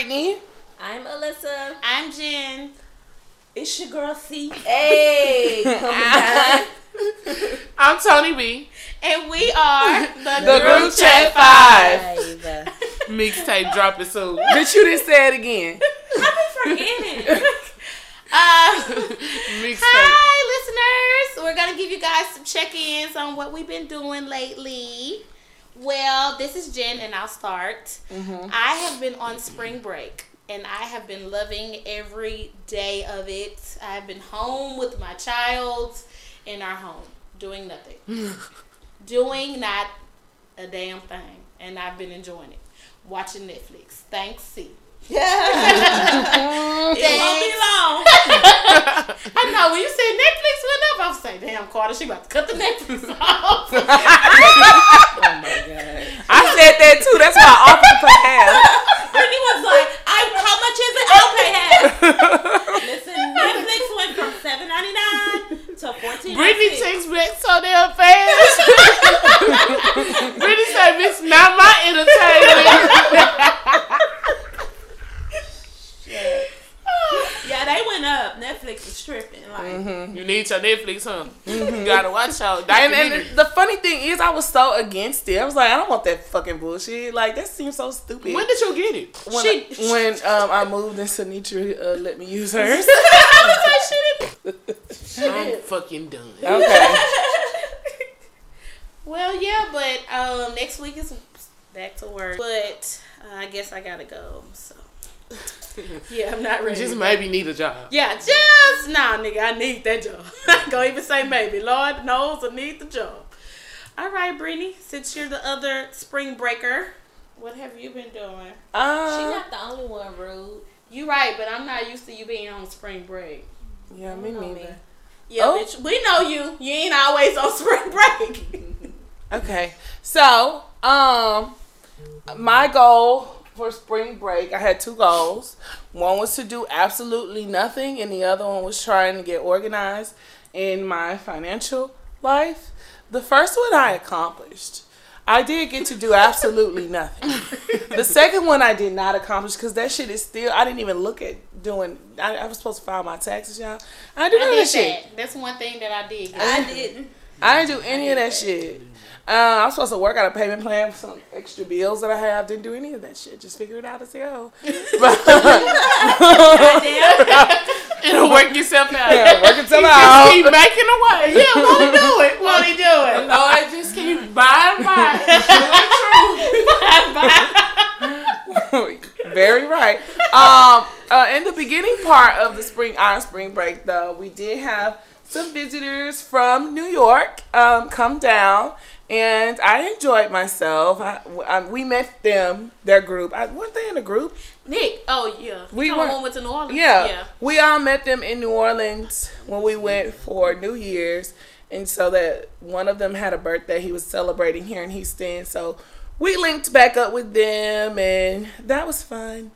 Brittany. I'm Alyssa. I'm Jen. It's your girl C. Hey, I'm Tony B. And we are the, The Group Chat Five. Five. Mixtape dropping soon. Bitch, you didn't say it again. I've been forgetting. Uh, Mixtape. hi, listeners. We're going to give you guys some check ins on what we've been doing lately. Well, this is Jen, and I'll start. Mm-hmm. I have been on spring break, and I have been loving every day of it. I've been home with my child in our home, doing nothing, doing not a damn thing, and I've been enjoying it. Watching Netflix. Thanks, C. it won't be long. I know when you said Netflix went up, I was saying, "Damn, Carter, she about to cut the Netflix off." Oh my god. I said that too. That's why I offered to pay half. Brittany was like, I, how much is it? I'll pay half. Listen, Netflix went from seven ninety nine to fourteen. Brittany takes back so damn fast. Brittany said, "This not my entertainment." Yeah, they went up. Netflix is tripping. Like, you need your Netflix, huh? You gotta watch your And, documentary. and the funny thing is, I was so against it. I was like, I don't want that fucking bullshit. Like, that seems so stupid. when did you get it? when, She- when um, I moved and Sinitra uh, let me use hers. I'm fucking done. okay. well, yeah, but um, next week is back to work. But uh, I guess I gotta go. So yeah, I'm not ready. Just maybe need a job. Yeah, just nah, nigga. I need that job. I ain't gonna even say maybe. Lord knows I need the job. All right, Brittany. Since you're the other spring breaker, what have you been doing? she Uh, not the only one rude. You right, but I'm not used to you being on spring break. yeah, me know me. neither. Yeah, Oh. bitch. We know you. You ain't always on spring break. Okay. So, um, my goal for spring break, I had two goals. One was to do absolutely nothing, and the other one was trying to get organized in my financial life. The first one I accomplished. I did get to do absolutely nothing. The second one I did not accomplish because that shit is still. I didn't even look at doing. I, I was supposed to file my taxes, y'all. I didn't do I none did that shit. that. That's one thing that I did. I didn't. I didn't do any of that shit. Uh, I was supposed to work out a payment plan for some extra bills that I have. Didn't do any of that shit. Just figure it out as I go. It'll work yourself out. yeah, work until Just out. keep making away. Yeah, won't he do it? Won't he do it? Lord, just keep buying, buying. Very right. Um, uh, in the beginning part of the spring, our spring break, though, we did have some visitors from New York um, come down, and I enjoyed myself. I, I, we met them, their group. I, weren't they in a group? Nick. Oh yeah. We We were- went to New Orleans. Yeah. Yeah. We all met them in New Orleans when we went for New Year's. And so that one of them had a birthday he was celebrating here in Houston. So we linked back up with them and that was fun.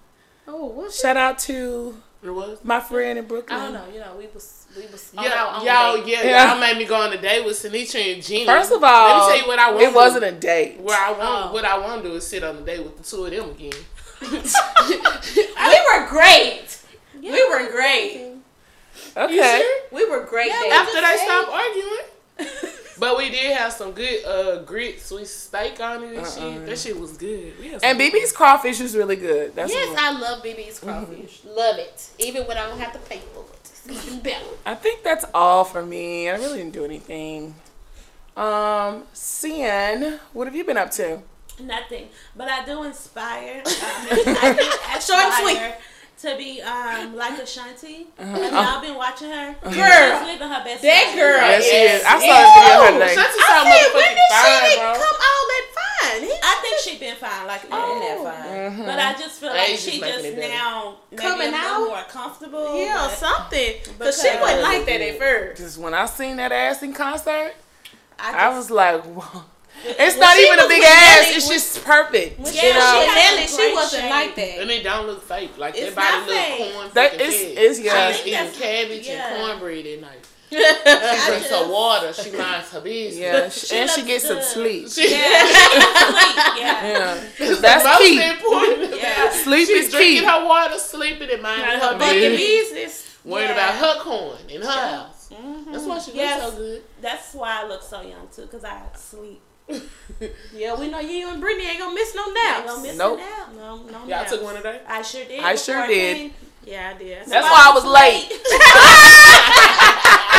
Oh, what's Shout out to It was. my friend in Brooklyn. I don't know. You know, we was we was on Yeah, our y'all, yeah, Yeah. y'all made me go on a date with Sinitra and Gina. First of all, let me tell you what I want. it wasn't a date. Where I want, Oh. what I want to do is sit on the date with the two of them again. We were great. We were great. Okay. We were great. Yeah, days. After they stopped arguing. but we did have some good uh grits with steak on it and shit. That shit was good. We had some And good- BB's crawfish was really good. That's Yes, I love BB's crawfish. Love it. Even when I don't have to pay for it. It's even. I think that's all for me. I really didn't do anything. Um, Cian, what have you been up to? Nothing, but I do inspire. Um, I do Short and sweet. to be um like Ashanti. Uh-huh. Have y'all been watching her? Girl. She's living her best That life. girl. Yes, she is. I saw Yes. a video of her Oh, today. Shanti I so said, when did fine, she bro. come all that fine? He- I think she been fine, like Oh. in that fine. Uh-huh. But I just feel like is she just now Coming out? more comfortable. Yeah, but something. Because she Because- wasn't like that at first. Because when I seen that ass in concert, I, just, I was like, whoa. It's When not even a big ass. Nelly- It's just perfect. Yeah, you know? she, had Nelly, she wasn't shape. like that. And it don't look fake. Like It's that body look corn That freaking is- fed. is- yeah. I I was eating cabbage yeah. and cornbread at night. She drinks her water. She minds her business. Yeah, sh- and she looks gets some sleep. She, Yeah. yeah. Yeah, That's that's most key. important. Yeah. Sleep She's is drinking key. her water, sleeping, and minding Mind her her business. business. Worried Yeah. about her corn in her house. Mhm. That's why she Yes. looks so good. That's why I look so young too, cause I sleep. Yeah, we know you and Brittany ain't gonna miss no I ain't naps. gonna miss Nope. a nap. No, no Y'all naps. took one today? I sure did. I sure did. came. Yeah, I did. That's why I was late.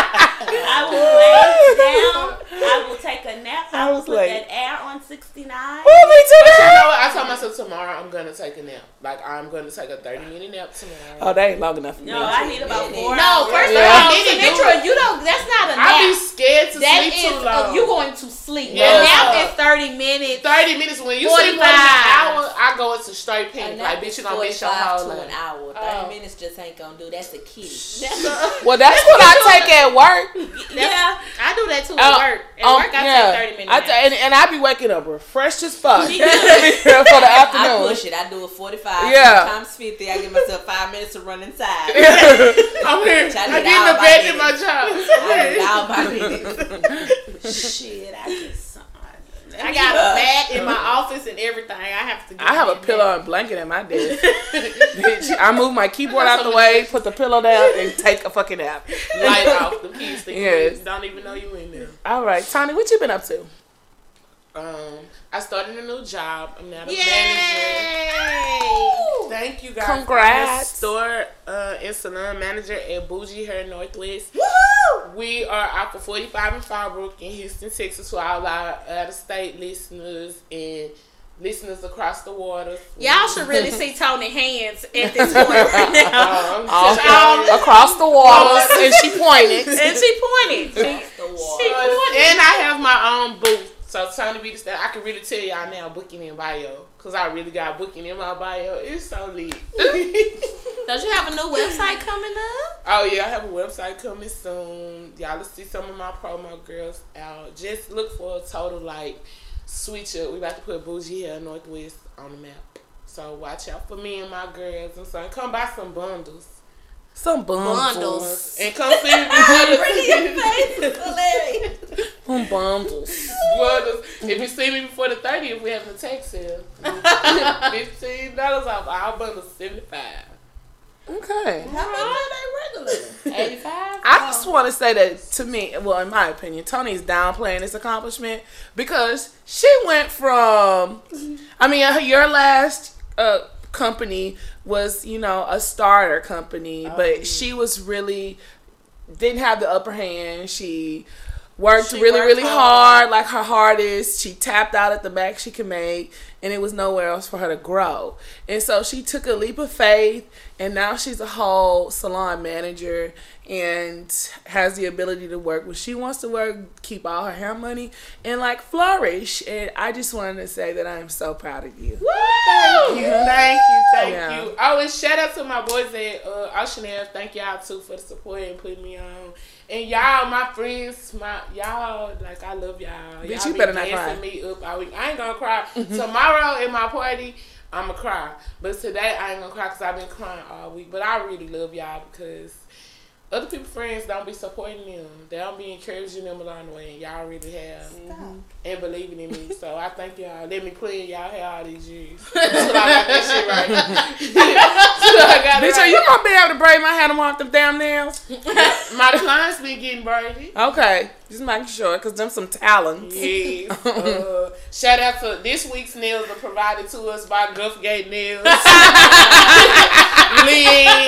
I will lay down. I will take a nap. I, I will put late. that air on 69. Oh, me too. But you know what? I told myself tomorrow I'm gonna take a nap. Like I'm gonna take a 30 minute nap tomorrow. Oh, that ain't long enough for me. No, I need about four No, hours. first Yeah. of all, I need Sinatra, you don't. That's not a nap. I be scared to That sleep is too uh, long. you going to sleep. Yeah. The nap is thirty minutes. 30 minutes when you sleep more than 45. an hour, I go into straight A panic. Like, bitch, is you gonna miss your whole to life. an hour. 30 Oh. minutes just ain't gonna do. That's a kitty. Well, that's what I take at work. Yeah. I do that too Uh, work. At um, work, I yeah. take thirty minutes. I ta- and, and I be waking up refreshed as fuck for too. the I afternoon. push it. I do a 45. Yeah. Sometimes 50. I give myself five minutes to run inside. I'm here. I get get in the bed bed. in my job. I need all my minutes. Shit, I just. I got a mat in my office and everything. I have to. Get I have a that pillow and blanket in my desk. Bitch, I move my keyboard out the way, put the pillow down, and take a fucking nap. Light off the keys. Yes. Don't even know you in there. All right, Tony, what you been up to? Um, I started a new job. I'm now the Yay! manager. Thank you guys. Congrats. I'm the store uh, and salon manager at Bougie Hair Northwest. We are out for 45 in Farbrook in Houston, Texas for all our out of state listeners and listeners across the water. Y'all should really see Tony hands at this point right now. Um, All so- across the waters, and she pointed. And she pointed. She, she pointed. and I have my own booth. So Tony B the Star, I can really tell y'all now booking in bio. Cause I really got booking in my bio. It's so lit. Don't you have a new website coming up? Oh yeah, I have a website coming soon. Y'all will see some of my promo girls out. Just look for a total like switch up. We about to put Bougie Hair Northwest on the map. So watch out for me and my girls and son. Come buy some bundles. Some bundles. Bundles. And come see me before the Hilarious. Some bundles. bundles. If you see me before the 30th, we have a tax sale. Fifteen dollars off all bundles, seventy five. Okay. How much are they regular? 85? I just want to say that to me, well, in my opinion, Tony's downplaying this accomplishment because she went from, I mean, her- your last uh, company was, you know, a starter company, but oh. she was really didn't have the upper hand. She worked She really, worked really hard. hard, like her hardest. She tapped out at the max she could make, and it was nowhere else for her to grow. And so she took a leap of faith, and now she's a whole salon manager and has the ability to work when she wants to work, keep all her hair money, and like flourish. And I just wanted to say that I am so proud of you. Thank you, thank you, thank Yeah. you. Oh, and shout out to my boys at uh, Ocean Air. Thank y'all too for the support and putting me on. And y'all, my friends, my y'all, like I love y'all. Bitch, y'all you be better not cry. me up all week. I ain't gonna cry tomorrow at my party. I'ma cry, but today I ain't gonna cry because I've been crying all week. But I really love y'all because other people friends don't be supporting them. They don't be encouraging them along the way, and y'all really have and believing in me. So I thank y'all. Let me play in y'all hair all these years. Until I got that shit right. Until I got it Bitch, are you gonna be able to braid my hair and want them damn nails? My clients been getting braided. Okay, just making sure, cause them some talents. Yes. Uh, shout out to this week's nails are provided to us by Guffgate Nails. Lynn.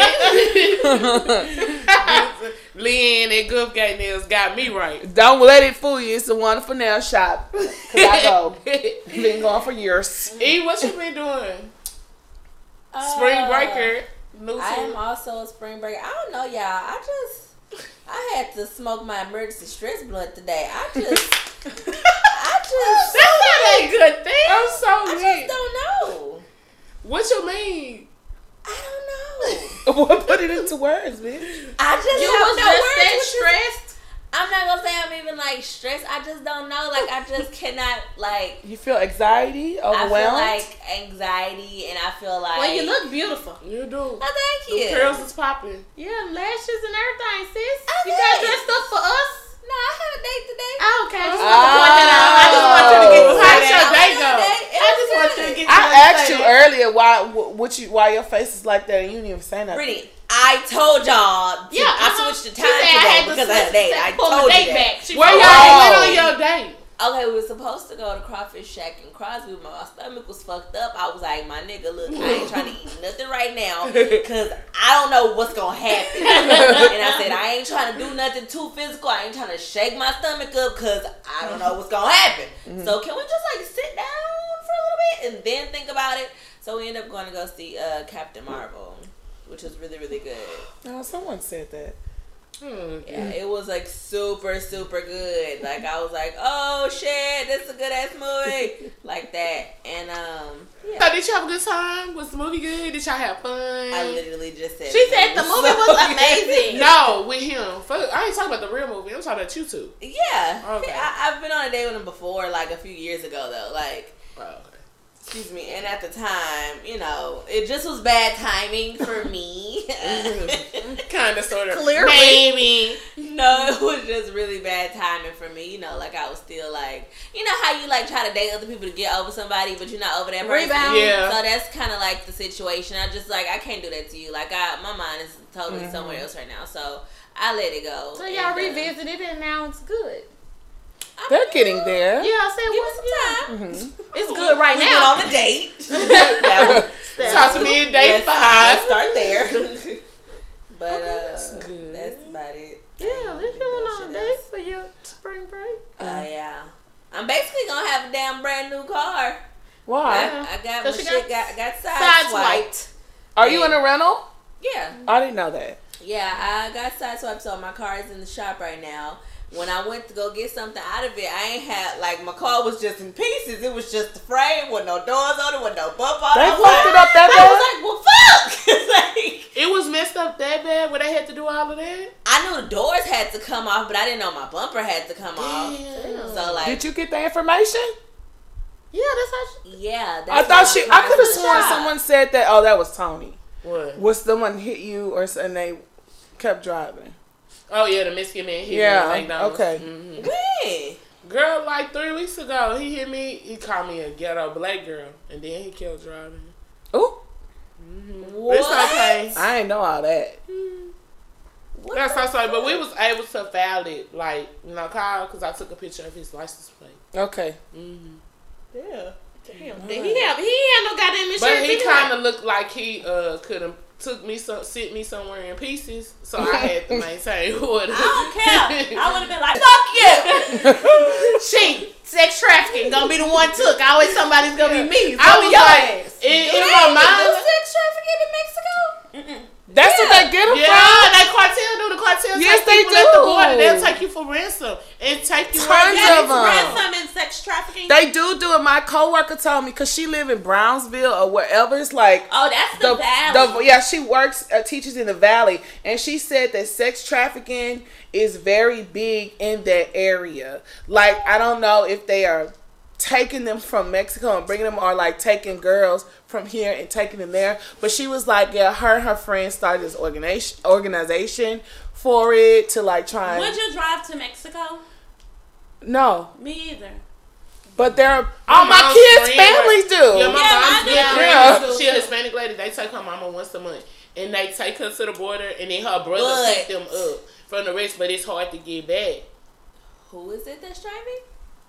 Lynn at Guffgate Nails got me right. Don't let it fool you. It's a wonderful nail shop. Cause I go. Been going for years. E, what you been doing? Spring Uh, breaker. New I am also a spring breaker. I don't know, y'all. I just, I had to smoke my emergency stress blunt today. I just, I just, That's not a good thing. I'm so I lit. just don't know. What you mean? I don't know. What put it into words, bitch? I just You have was no just words that with this- stressed. I'm not gonna say I'm even like stressed. I just don't know. Like I just cannot like. You feel anxiety, overwhelmed. I feel like anxiety, and I feel like. Well, you look beautiful. You do. Oh, thank you. Them curls is popping. Yeah, lashes and everything, sis. I You got did. dressed up for us. No, I have a date today. Oh, okay. I just want to oh. point that out. I just want you to get Oh. to How did your day go? I just want you to get I asked you earlier why wh- what you why your face is like that and you didn't even say nothing. Brittany, I told y'all. To, Yeah, I uh-huh. switched the time said I today had to because I had a date. I told the you date that. back. She Where y'all Oh. went on your date? Okay, we were supposed to go to Crawfish Shack in Crosby, but my stomach was fucked up. I was like, my nigga, look, I ain't trying to eat nothing right now because I don't know what's gonna happen. and I said, I ain't trying to do nothing too physical. I ain't trying to shake my stomach up because I don't know what's gonna happen. So can we just like sit down for a little bit and then think about it? So we end up going to go see uh, Captain Marvel, which was really really good. No, someone said that. Hmm. Yeah, it was like super, super good. Like I was like, oh shit, this is a good ass movie, like that. And um, yeah, So did you have a good time? Was the movie good? Did y'all have fun? I literally just said. She said the movie was amazing. No, with him. Fuck, I ain't talking about the real movie. I'm talking about you two. Yeah, Okay. I, I've been on a date with him before, like a few years ago though. Like, Oh, okay. Excuse me. And at the time, you know, it just was bad timing for me. Kind of, sort of. Clearly. Maybe. No, it was just really bad timing for me. You know, like I was still like, you know how you like try to date other people to get over somebody, but you're not over that person. Rebound. Yeah. So that's kind of like the situation. I just like I can't do that to you. Like I, my mind is totally somewhere else right now. So I let it go. So y'all uh, revisited it and now it's good. I They're mean, getting there. Yeah, I said Give what? it some time. Mhm. It's good right now. went on a date. That was- Talk to me in day five. start there. but uh, good. that's about it. Yeah, let's Ain't go no on shit a date else. for your spring break. Uh, yeah. I'm basically gonna have a damn brand new car. Why? I, I got my shit got got got Sides sideswiped. white. Are you in a rental? Yeah, I didn't know that. yeah. I got sideswiped, so my car is in the shop right now. When I went to go get something out of it, I ain't had like my car was just in pieces. It was just the frame with no doors on it, with no bump on They it. fucked it up that bad. I was like, well, fuck. like, It was messed up that bad where they had to do all of that? I knew the doors had to come off, but I didn't know my bumper had to come off. So like, Did you get the information? Yeah, that's how she, yeah, that's I thought why she. I could have sworn someone said that. Oh, that was Tony. What? Was someone hit you or s- and they kept driving? Oh, yeah, the Mexican man hit Yeah, me at McDonald's. okay. Mhm. When? Girl, like three weeks ago, he hit me. He called me a ghetto black girl, and then he killed driving. Ooh, What? It's okay. I ain't know all that. What That's the so sorry, but we was able to file it, like, you know, Kyle, because I took a picture of his license plate. Okay. Mm-hmm. Yeah. damn. Did he have he had no goddamn insurance. But he kind of looked like he uh could have took me some, sent me somewhere in pieces, so I had to maintain order. I don't care. I would have been like, fuck you. She sex trafficking gonna be the one took. Always somebody's gonna be me. It's I gonna was be like, ass. in, in my do mind, sex trafficking in Mexico? That's what they get them yeah, from. that cartel do. The cartel Yes, take they people at the border. do. They'll take you for ransom and take you Tons right of is them. ransom and sex trafficking. They do do it. My coworker told me because she live in Brownsville or wherever. It's like oh, that's the, the, valley. the yeah she works uh, teaches in the valley and she said that sex trafficking is very big in that area like i don't know if they are taking them from mexico and bringing them or like taking girls from here and taking them there but she was like yeah her and her friends started this organization organization for it to like try and Would you drive to Mexico? no Me either. But they're all my mom's kids families do Yeah, my Yeah, mom's mine good Yeah. She a Hispanic lady. They take her mama once a month, and they take her to the border, and then her brother But- pick them up from the rest. But it's hard to get back, Who is it that's driving?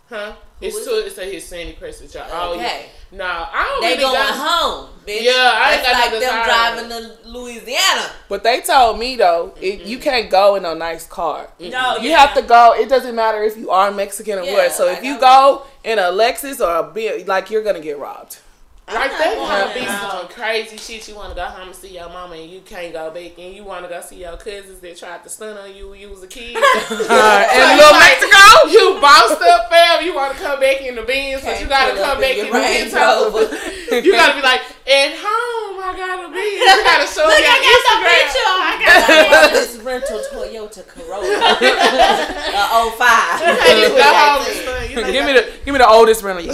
huh? Who It's is too. It's a Hispanic person. Child. Oh yeah. Okay. No, I don't They really going got. home, bitch. Yeah, I ain't That's got like no them driving to Louisiana. but they told me though it, you can't go in a nice car No, You yeah. have to go. It doesn't matter if you are Mexican or Yeah, what. So like if you I go in a Lexus or a like you're gonna get robbed. Like not that going kind be some crazy shit. You want to go home and see your mama, and you can't go back, and you want to go see your cousins that tried to stun on you when you was a kid. and you little like- Mexico. You bossed up, fam. You want to come back in the beans, but you got to come back in the Range Benz Rover. Rover. You got to be like, at home, I gotta be. You gotta show Look, me I got the Instagram. picture. I got this rental Toyota Corolla, uh, 05. Can't even go home and stuff. You give me the give me the oldest rental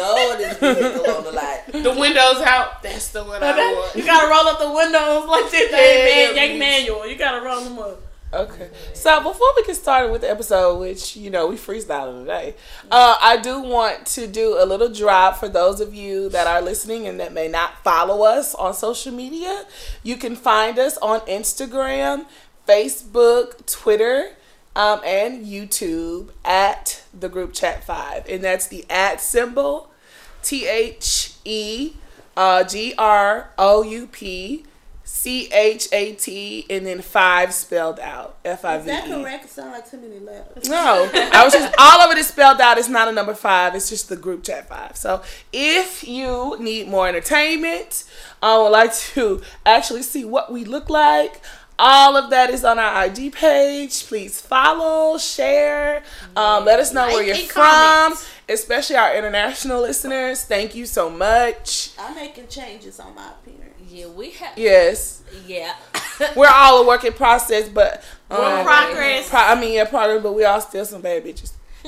you got. The vehicle on the lot. the windows out. That's the one I want. You gotta roll up the windows like this, Yeah, man. yeah, Yank manual. You gotta roll them up. Okay. So before we get started with the episode, which you know we freestyling today, uh, I do want to do a little drop for those of you that are listening and that may not follow us on social media. You can find us on Instagram, Facebook, Twitter, um, and YouTube at the group chat five, and that's the at symbol, T H E uh, G R O U P. C H A T and then five spelled out. F I Is that correct? It sound like too many letters. No, I was just all of it is spelled out. It's not a number five. It's just the group chat five. So if you need more entertainment, I would like to actually see what we look like. All of that is on our IG page. Please follow, share, um, let us know where you're from, comment. Especially our international listeners. Thank you so much. I'm making changes on my appearance. Yeah, we have. Yes, Yeah. we're all a work in process, but um, Work progress. Pro- I mean, yeah, progress, but we all still some bad bitches.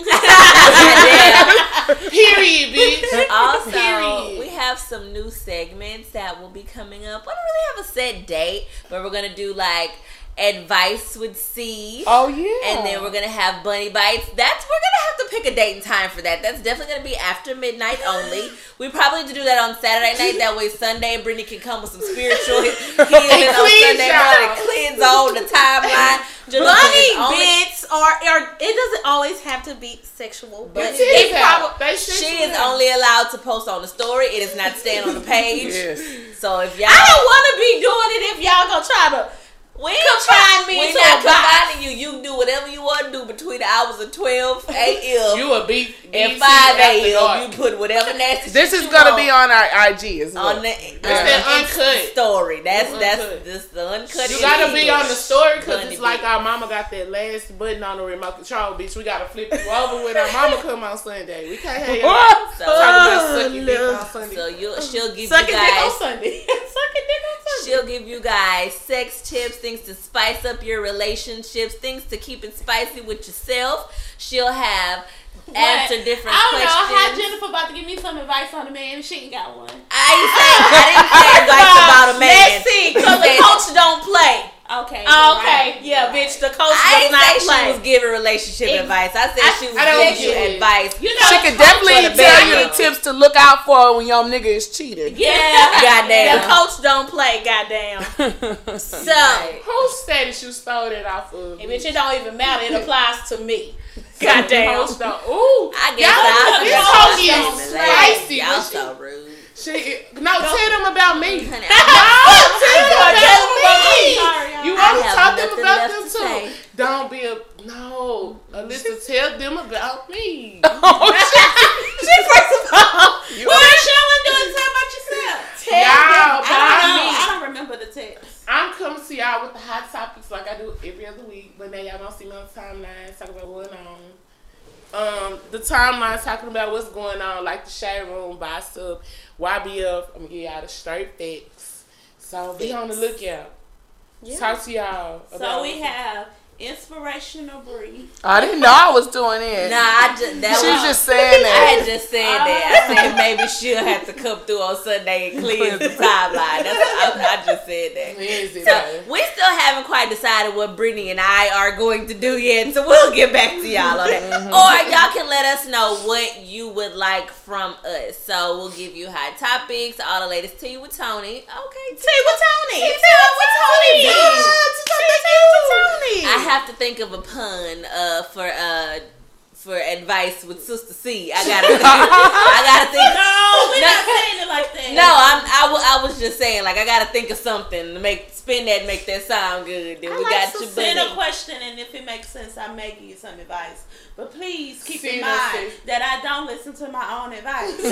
Period, bitch. Also, Period. we have some new segments that will be coming up. We don't really have a set date, but we're gonna do like advice with C. Oh yeah, And then we're gonna have bunny bites. That's we're gonna have to pick a date and time for that. That's definitely gonna be after midnight only. We probably need to do that on Saturday night. That way Sunday Brittany can come with some spiritual healing on Sunday morning. Cleanse all the timeline. Bunny bits are, are it doesn't always have to be sexual, but It it probably out. They should She is only allowed to post on the story. It is not staying on the page. Yes. So if y'all I don't want to be doing it if y'all gonna try to. We ain't Confine me we into not a box. confining you. You can do whatever you want to do between the hours of 12 a.m. You a beat and 5 a.m. You put whatever nasty This is gonna be on our IG as well. on the, It's on that the uncut. story. That's It's that's uncut. this the uncut. You gotta be on the story because it's like our mama got that last button on the remote control, bitch. We gotta flip you over when our mama come on Sunday. We can't have you talk So, about sucking dick on Sunday. so you she'll give Sucking you dick on guys Sunday. Sucking dick on Sunday. She'll give you guys sex tips, things to spice up your relationships, things to keep it spicy with yourself. She'll have answer different I don't know how. Jennifer about to give me some advice on a man she ain't got one. I ain't say I didn't say advice about a man. Let's see, because the coach don't play. Okay. Oh, okay. right. Yeah, bitch. The coach I does didn't not say she was giving relationship Ex- advice. I said I- she was I giving you it. advice. You know, She could definitely tell you the tips to look out for when your nigga is cheating. Yeah. Goddamn. The coach don't play. Goddamn. So, Right. Whose status you stole that off of? hey, bitch, it don't even matter. It applies to me. Goddamn. Ooh, I guess Y'all- I'll this just hoe watch is them and spicy, Y'all but she- so rude. She, no, tell them about me. Honey, No, tell them about about me. me. Sorry, y'all. Want to have talk them about left them to too. say. Don't be a no, Alyssa. Tell them about me. She first of all, what are you doing? Tell about yourself. Tell Y'all, them. but I I don't know. mean- I don't remember the text. I'm coming to y'all with the hot topics like I do every other week, but now y'all don't see me on the timeline talk about what's going on. Um, the timeline talking about what's going on, like the shade room, buy stuff, YBF. I'm gonna give y'all the straight facts. So be on the lookout. Talk to y'all. So about we have inspirational brief. I didn't know I was doing it. Nah, I just that she was just saying that. I had just said that. I said maybe she'll have to come through on Sunday and cleanse the timeline. That's what I, I just said that. Wednesday, So we still haven't quite decided what Brittany and I are going to do yet, so we'll get back to y'all on that. Mm-hmm. Or y'all can let us know what you would like from us. So we'll give you hot topics, all the latest tea with Tony. Okay, tea with Tony. Tea with Tony. Tony. I have to think of a pun uh, for uh, for advice with Sister C. I gotta I gotta think. No, we're No. not saying it like that. No, I'm, I, w- I was just saying, like, I gotta think of something to make spin that, make that sound good. Then I we like got to send a question, and if it makes sense, I may give you some advice. But please keep Send in mind that I don't listen to my own advice.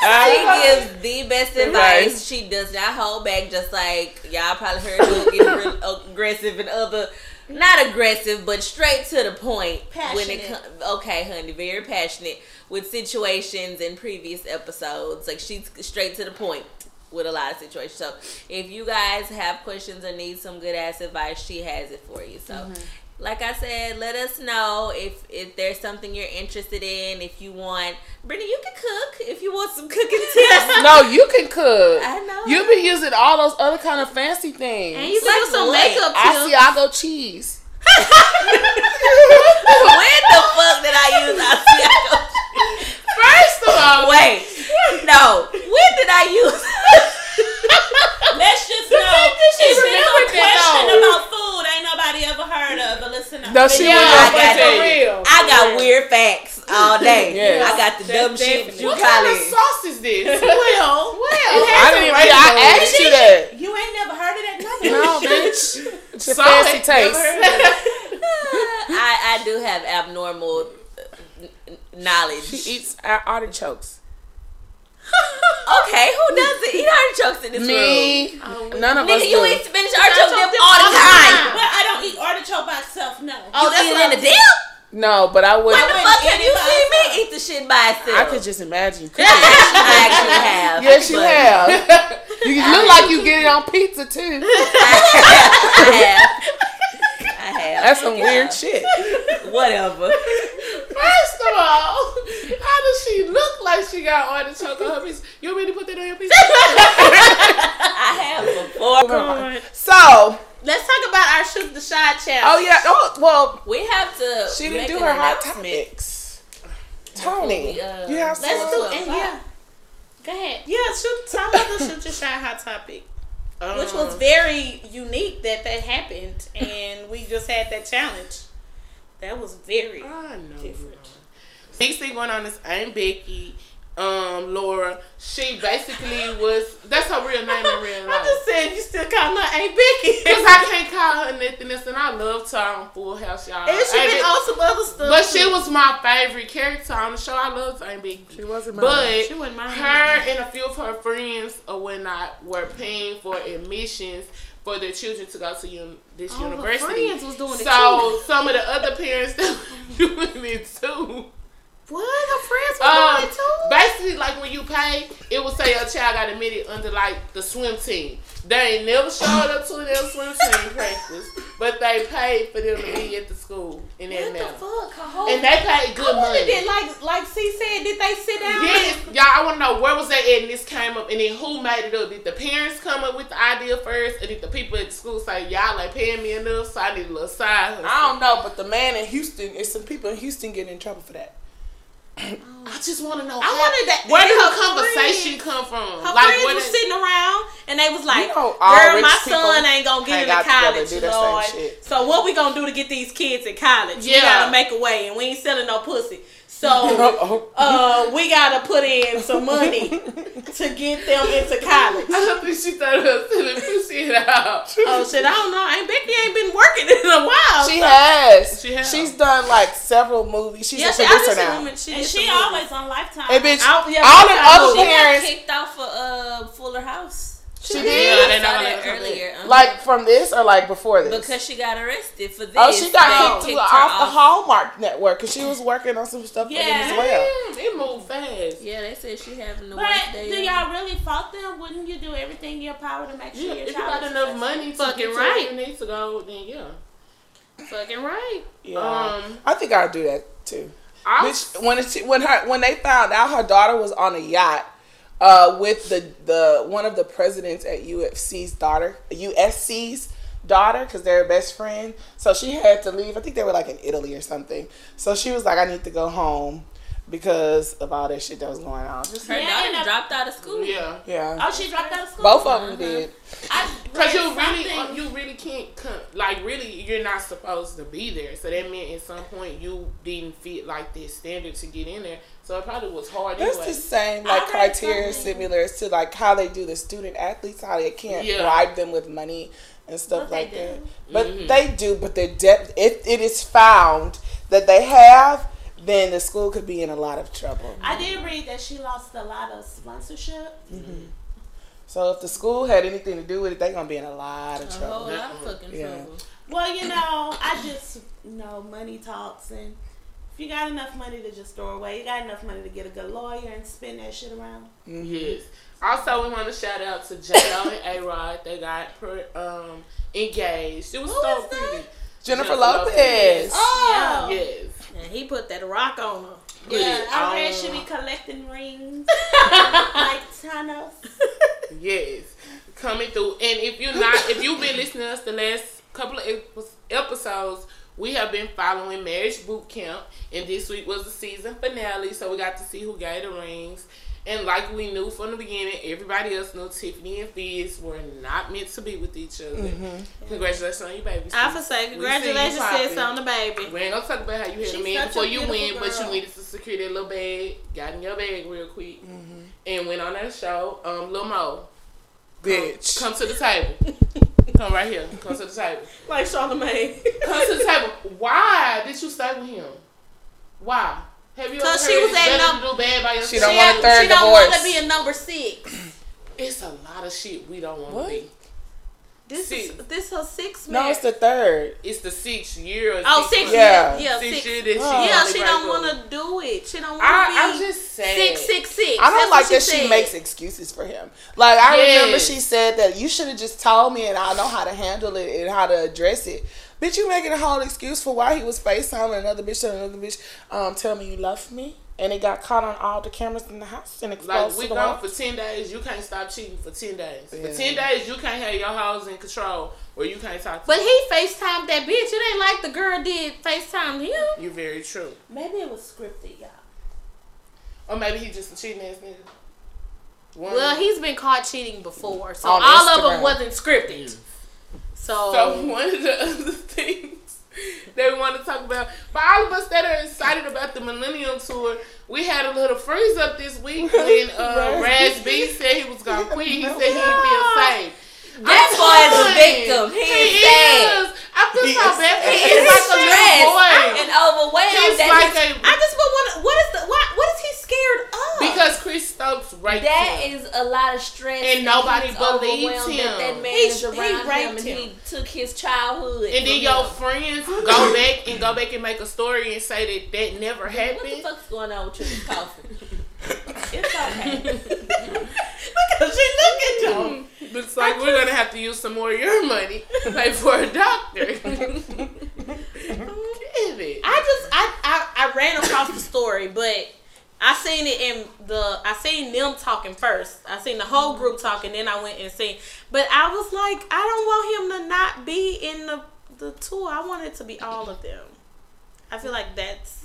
She gives the best advice. She does not hold back, just like y'all probably heard her get real aggressive and other. Not aggressive, but straight to the point. When it Passionate. com- okay, honey, very passionate with situations in previous episodes. Like she's straight to the point. with a lot of situations. So if you guys have questions or need some good ass advice, she has it for you. So. Mm-hmm. Like I said, let us know if if there's something you're interested in. If you want, Brittany, you can cook. If you want some cooking tips, No, you can cook. I know. You be using all those other kind of fancy things. And you can Like do some what? makeup tips. Asiago cheese. when the fuck did I use Asiago? First of all, Wait, no. When did I use? Let's just know. she It's been a question about food. Ain't nobody ever heard of. But listen up. No, she yeah, was I got for real. I got weird facts all day. Yes. I got the dumb That's shit definitely- you What call kind of it. sauce is this? Well, well, I didn't even. I asked you that. you ain't never heard of that number. No, bitch. It's a fancy it, taste. never heard of it. I, I do have abnormal uh, knowledge. She eats artichokes. Okay, who does it? eat artichokes in this room? Me. None of us Nigga, you do. eat spinach artichoke dip dip all the all the time. But I don't eat artichoke by itself. No. Oh, that's you eat it in I'm a dip? No, but I would. When the wouldn't fuck eat have you seen me eat the shit by itself? I could just imagine. I actually have. Yes, you but have. You look like you get it on pizza too. I have. I have. That's some weird shit. Whatever. First of all, how does she look like she got artichoke on her pizza? You want me to put that on your pizza? I have before. So, Let's talk about our shoot the shot challenge. oh yeah, oh, well, We have to. she didn't do her hot announcement. topics. Tony, we, uh, you have Let's do Let's and yeah. Go ahead. Yeah, shoot. Talk about the shoot your shot hot topic, which was Um, very unique that that happened, and we just had that challenge. That was very. I know. Different. Big thing going on is Aunt Becky, um, Laura. She basically was. That's her real name in real life. I just said you still call her Aunt Becky. Cause I can't call her nothing else, and I loved her on Full House, y'all. and she been on some other stuff. But she was my favorite character on the show. I loved Becky. She wasn't mine. But She wasn't mine. her and a few of her friends or whatnot were paying for admissions for their children to go to un- this All her university. friends was doing it so too. some of the other parents that were doing it too. What? Her friends were Um, doing too. basically, like when you pay, it will say your child got admitted under like the swim team. They ain't never showed up to their swim team practice, but they paid for them to be at the school in that What the manner. fuck? Whole And they paid good I money. did like like C said, did they sit down? Yes, y'all. I want to know where was that at, and this came up, and then who made it up? Did the parents come up with the idea first, or did the people at the school say y'all ain't paying me enough, so I need a little side? hustle?" I don't know, but the man in Houston, it's some people in Houston getting in trouble for that. I just want to know. I how- wanted that. Where did her conversation friends- come from? Her like, friends were sitting around and they was like, You know, "Girl, my son ain't gonna get hang into college, do that Lord. So what we gonna do to get these kids in college? We gotta make a way, and we ain't selling no pussy. So uh, we gotta put in some money to get them into college. I don't think she thought it was selling pussy at all. Oh shit, I don't know. Ain't Becky ain't been working in a while. She so- has. She has. She's done like several movies. She's Yeah, a producer just now. remember she And she some always on Lifetime. Hey, bitch. Out- yeah, all she them other moved. She got parents, kicked off for uh, Fuller House. She Yeah, did. they I not saw gonna that let her come earlier. uh-huh. Like from this or like before this? because she got arrested for this. oh, she got they kicked kicked her off the Hallmark network because she was working on some stuff for them as well. Damn, it moved fast. Yeah, they said she having the But worst day. do y'all really fault them? Wouldn't you do everything in your power to make sure Yeah, your if you got enough successful? money to Fucking get right. where you need to go, then yeah. Fucking right. Yeah, Um, I think I'll do that too. I Bitch, when it, when her when they found out her daughter was on a yacht uh, with the the one of the presidents at UFC's daughter, USC's daughter, because they're best friend. So she had to leave. I think they were like in Italy or something. So she was like, I need to go home because of all that shit that was going on. Just, Her Yeah, daughter and I- dropped out of school. yeah. yeah, Oh, she dropped out of school. both of them did. Cause you really, uh, you really can't, come, like, really, you're not supposed to be there. So that meant at some point you didn't fit like this standard to get in there. So it probably was hard That's anyway. the same like read criteria something. similar to like how they do the student athletes, how they can't Yeah. bribe them with money and stuff But like that. do. But Mhm. they do, but they're de- if it is found that they have, then the school could be in a lot of trouble. I did read that she lost a lot of sponsorship. Mm-hmm. So if the school had anything to do with it, they're gonna be in a lot of A whole trouble. lot of fucking Yeah. trouble. Well, you know, I just you know money talks, and if If you got enough money to just throw away, you got enough money to get a good lawyer and spin that shit around. Mm-hmm. Yes. Also, we want to shout out to J.Lo and A-Rod. They got um, engaged. It was Who so is that? Pretty. Jennifer Jennifer Lopez. Oh. Yes. And he put that rock on her. Put Yeah, it I oh. read she be collecting rings like Thanos. Yes, coming through. And if you're not, if you've been listening to us the last couple of episodes, we have been following Marriage Boot Camp, and this week was the season finale. So we got to see who got the rings. And like we knew from the beginning, everybody else knew Tiffany and Fizz were not meant to be with each other. Congratulations on your baby. I sis. for say, congratulations, sis, on the baby. We ain't gonna talk about how you had She's a man before you beautiful went, but you girl. needed to secure that little bag, got in your bag real quick, Mm-hmm. and went on that show. Um, Lil Mo, Bitch. come to the table. come right here. Come to the table. Like Charlamagne. Come to the table. Why did you stay with him? Why? Have you ever 'Cause she was it's at better num- to do bad by yourself? She don't she want a third she don't want to be a number six. It's a lot of shit we don't want to be. This is Six. this her sixth marriage. No, it's the third. It's the sixth year. Or Oh, six six months. Yeah. Yeah, Six six. years that she Yeah, Yeah, she to don't want to do it. She don't want to be I'm just saying six, six, six. I don't That's like what that she said. makes excuses for him. Like I remember she said that you should have just told me and I know how to handle it and how to address it. Bitch, you making a whole excuse for why he was FaceTiming another bitch and another bitch um tell me you love me and it got caught on all the cameras in the house and Like exposed we to the gone world. for ten days, you can't stop cheating for ten days. Yeah. For ten days, you can't have your house in control where you can't talk to. But he FaceTimed that bitch. It ain't like the girl did FaceTime him. You're very true. Maybe it was scripted, y'all. Or maybe he just a cheating ass nigga. One Well, he's been caught cheating before, so On all of them wasn't scripted. So, So one of the other things that we want to talk about, for all of us that are excited about the Millennium Tour, we had a little freeze up this week when uh, Raz B said he was gonna quit. He said he didn't feel safe. That I'm boy is a victim. He is sad. is. I feel He so is bad. sad. He's He is like a little stressed boy. and overwhelmed. He's that like his- a I just want to. What is the what? What is he scared of? because Chris Stokes raped that him. is a lot of stress, And nobody believes him. That, that man He- is he around him, and him. he took his childhood. and then your him. friends go back and go back and make a story and say that that never happened. What the happened. fuck's going on with you this coffee? It's okay. Because she look at him. Mm-hmm. Looks like we're gonna have to use some more of your money like for a doctor. Give it. I just I, I I ran across the story, but I seen it in the I seen them talking first. I seen the whole group talking, then I went and seen. But I was like, I don't want him to not be in the the tour. I want it to be all of them. I feel like that's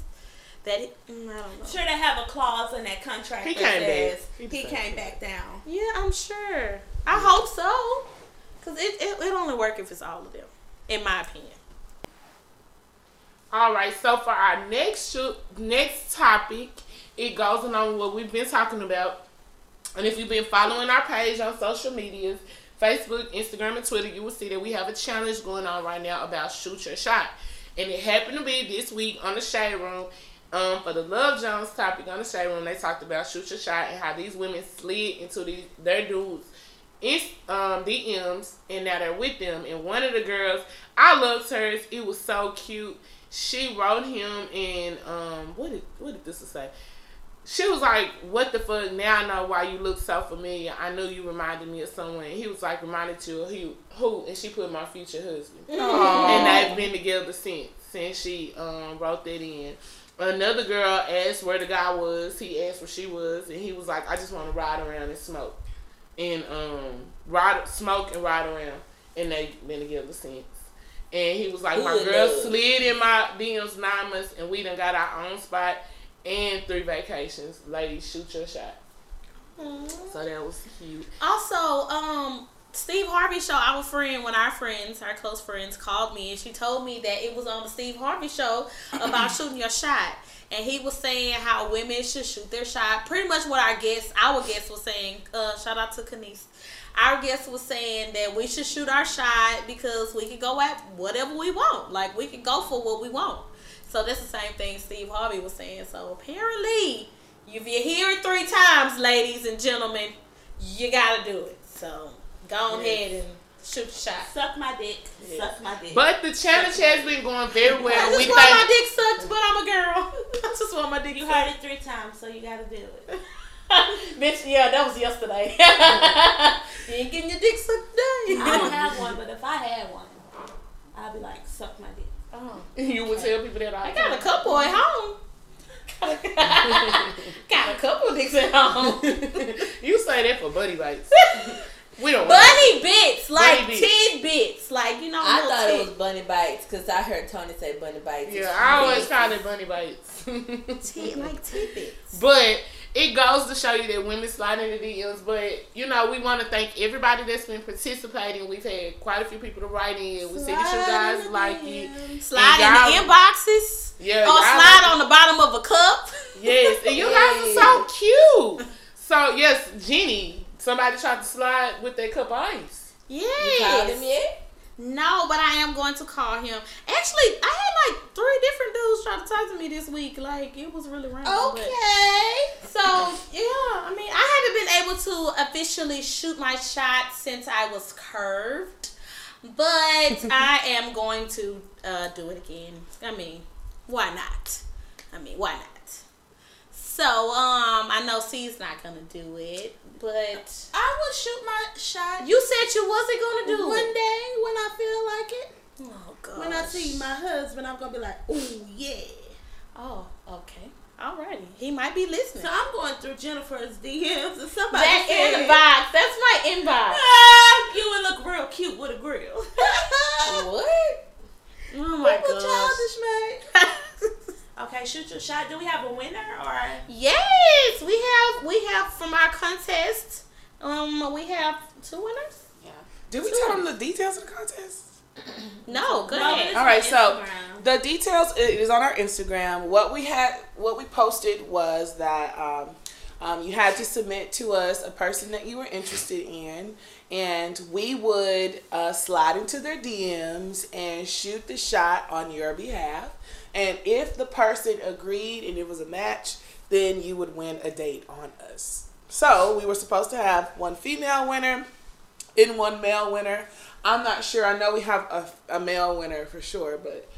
that. mm, I don't know. sure they have a clause in that contract He that came back. says He he came back down. Yeah, I'm sure. I hope so. Cause it it it only work if it's all of them, in my opinion. All right. So for our next shoot, next topic, it goes along with what we've been talking about. And if you've been following our page on social medias, Facebook, Instagram, and Twitter, you will see that we have a challenge going on right now about shoot your shot. And it happened to be this week on the Shade Room. Um, for the Love Jones topic on the Shade Room, they talked about shoot your shot and how these women slid into these their dudes in um, DMs and now they're with them. And one of the girls, I loved hers. It was so cute. She wrote him and um, what did what did this say? She was like, "What the fuck? Now I know why you look so familiar. I knew you reminded me of someone." And he was like, "Reminded you of who?" Who? And she put my future husband. And they've been together since. Since she um, wrote that in. Another girl asked where the guy was. He asked where she was, and he was like, "I just want to ride around and smoke." and um ride smoke and ride around and they been together since. And he was like, My Good girl love. slid in my DMs nine months and we done got our own spot and three vacations. Ladies, shoot your shot. So that was cute. Also, um, Steve Harvey show. Our friend, one of our friends, our close friends, called me and she told me that it was on the Steve Harvey show about shooting your shot. And he was saying how women should shoot their shot. Pretty much what our guest, our guest was saying. Uh, shout out to Kenise. Our guest was saying that we should shoot our shot because we can go at whatever we want. Like we can go for what we want. So that's the same thing Steve Harvey was saying. So apparently, if you hear it three times, ladies and gentlemen, you gotta do it. So go on Yes. ahead and shoot the shot. Suck my dick. Suck my dick. But the challenge has been going very well. I We just want my dick sucked, but I'm a girl. I just want my dick you sucked. heard it three times, so you gotta do it. Bitch, yeah, that was yesterday. you ain't getting your dick sucked today. I don't have one, but if I had one, I'd be like, suck my dick. Oh. you would tell people that all I the got a couple at home. got a couple dicks at home. You say that for buddy bites. We don't. want Bunny bits, like Bunny bits. tidbits, like you know. I little thought it was bunny bites because I heard Tony say bunny bites. Yeah, I always call it bunny bites. tid- like tidbits. But it goes to show you that women slide into DMs. But you know, we want to thank everybody that's been participating. We've had quite a few people to write in. We see that you guys like it. Slide in the inboxes. Yeah, Or slide like on the bottom of a cup. Yes, and you guys are so cute. So yes, Jenny, somebody tried to slide with their cup of ice. You called him Yes. yet? No, but I am going to call him. Actually, I had like three different dudes try to talk to me this week. Like it was really random. but- Okay. So yeah, I mean, I haven't been able to officially shoot my shot since I was curved, but I am going to uh, do it again. I mean, why not? I mean, why not? So um, I know C's not gonna do it, but I will shoot my shot you said you wasn't gonna do it one it. day when I feel like it. Oh god. When I see my husband, I'm gonna be like, ooh, yeah. Oh, okay. Alrighty. He might be listening. So I'm going through Jennifer's DMs and somebody that said, inbox. That's my inbox. Ah, you would look real cute with a grill. What? Oh my gosh. childish, man. Okay, shoot your shot. Do we have a winner or? Yes, we have we have from our contest. Um, we have two winners. Yeah. Did we tell them the details of the contest? No, go No, ahead. All right, so the details is on our Instagram. What we had, what we posted was that um, um, you had to submit to us a person that you were interested in, and we would uh, slide into their DMs and shoot the shot on your behalf. And if the person agreed and it was a match, then you would win a date on us. So we were supposed to have one female winner and one male winner. I'm not sure. I know we have a, a male winner for sure, but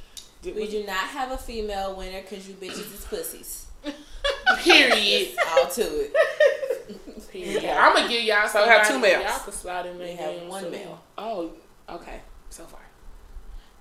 did We do not have a female winner because you bitches is pussies. Period. All to it. Period. I'm gonna give y'all. So we have two males. Y'all can slide in there. We have one male. Oh, okay. So far.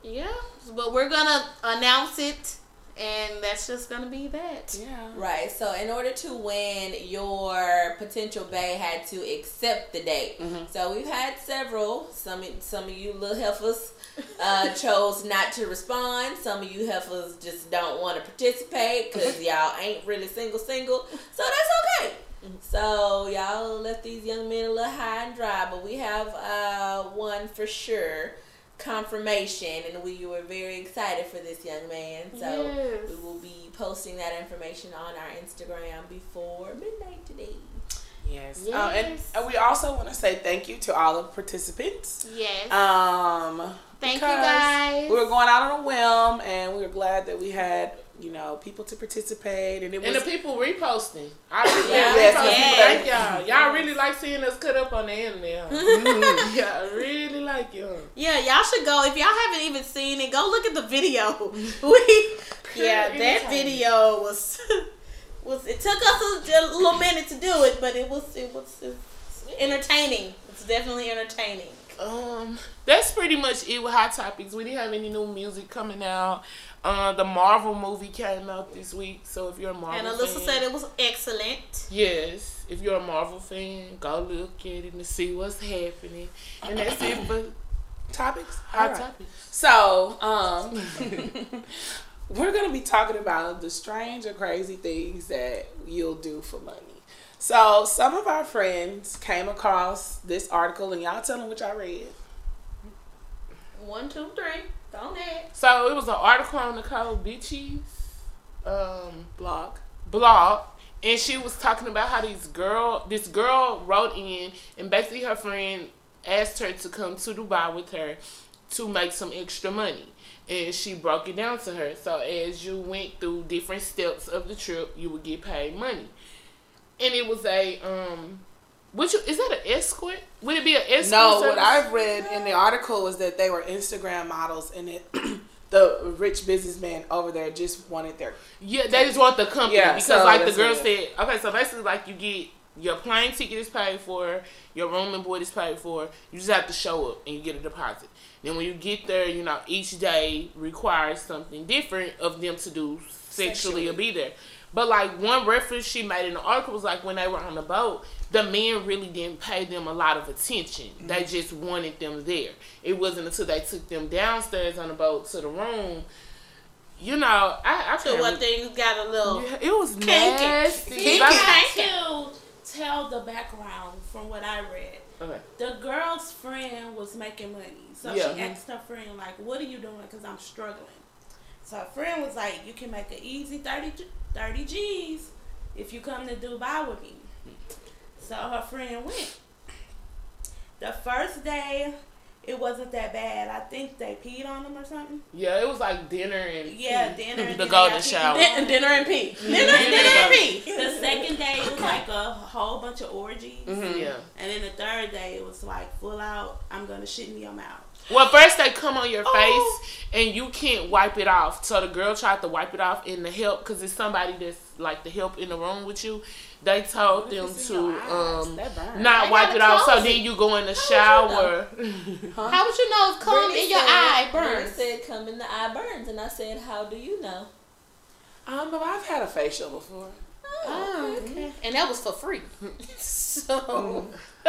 Yeah, but we're gonna announce it, and that's just gonna be that. Yeah. Right. So in order to win, your potential bae had to accept the date. So we've had several. Some some of you little heifers uh, chose not to respond. Some of you heifers just don't want to participate because y'all ain't really single single. So that's okay. So y'all left these young men a little high and dry, but we have uh, one for sure confirmation, and we were very excited for this young man. So Yes. we will be posting that information on our Instagram before midnight today. Yes. Oh, and, and we also want to say thank you to all the participants. Yes. Um, Thank you, guys. We were going out on a whim, and we were glad that we had you know people to participate, and it was And the people reposting. I really Yeah, yeah, yes, Thank y'all. Y'all really like seeing us cut up on the internet. huh? yeah, I really like you. huh? Yeah, y'all should go. If y'all haven't even seen it, go look at the video. We yeah, that entertaining. video was was it took us a, a little minute to do it, but it was it was, it was entertaining. It's definitely entertaining. Um, that's pretty much it with Hot Topics. We didn't have any new music coming out. Uh, the Marvel movie came out this week, so if you're a Marvel fan. And Alyssa fan, said it was excellent. yes, if you're a Marvel fan, go look at it and see what's happening. And that's it for topics. Hot right. Topics. So, um, we're gonna be talking about the strange or crazy things that you'll do for money. So, some of our friends came across this article, and y'all tell them what y'all read. One, two, three. Go ahead. So it was an article on Necole Bitchie's um, Blog. blog and she was talking about how these girl this girl wrote in and basically her friend asked her to come to Dubai with her to make some extra money. And she broke it down to her. So as you went through different steps of the trip, you would get paid money. And it was a um Would you? Is that an escort? Would it be an escort? No, service? what I've read in the article was that they were Instagram models and it the rich businessman over there just wanted their Yeah, they just want the company Yeah, because so like the girl said. Okay, so basically like you get your plane ticket is paid for, your room and board is paid for. You just have to show up and you get a deposit. Then when you get there, you know each day requires something different of them to do sexually, or be there. But like one reference she made in the article was like when they were on the boat, the men really didn't pay them a lot of attention. They mm-hmm. just wanted them there. It wasn't until they took them downstairs on the boat to the room. You know, I, I So can't what things got a little. yeah, it was Kinky. nasty. Kinky. Like- I to tell the background from what I read. Okay. The girl's friend was making money, so Yeah. she asked her friend like, "What are you doing?" Because I'm struggling. So her friend was like, "You can make an easy 30, 30 G's if you come to Dubai with me." So her friend went. The first day, it wasn't that bad. I think they peed on them or something. Yeah, it was like dinner and Yeah, dinner. and The golden shower. Din- dinner and pee. Dinner, Dinner dinner and and pee. The second day, it was like a whole bunch of orgies. Mm-hmm. yeah. And then the third day, it was like full out. I'm gonna shit in your mouth. Well, first they come on your Oh. face and you can't wipe it off. So the girl tried to wipe it off in the help because it's somebody that's like the help in the room with you. They told them to um not They wipe it off. So close then you go in the would you shower. How would you know if cum Brittany in your said- eye Brittany burns? said, "Come in the eye burns," and I said, "How do you know?" Um, but I've had a facial before. Oh, okay. And that was for free. so,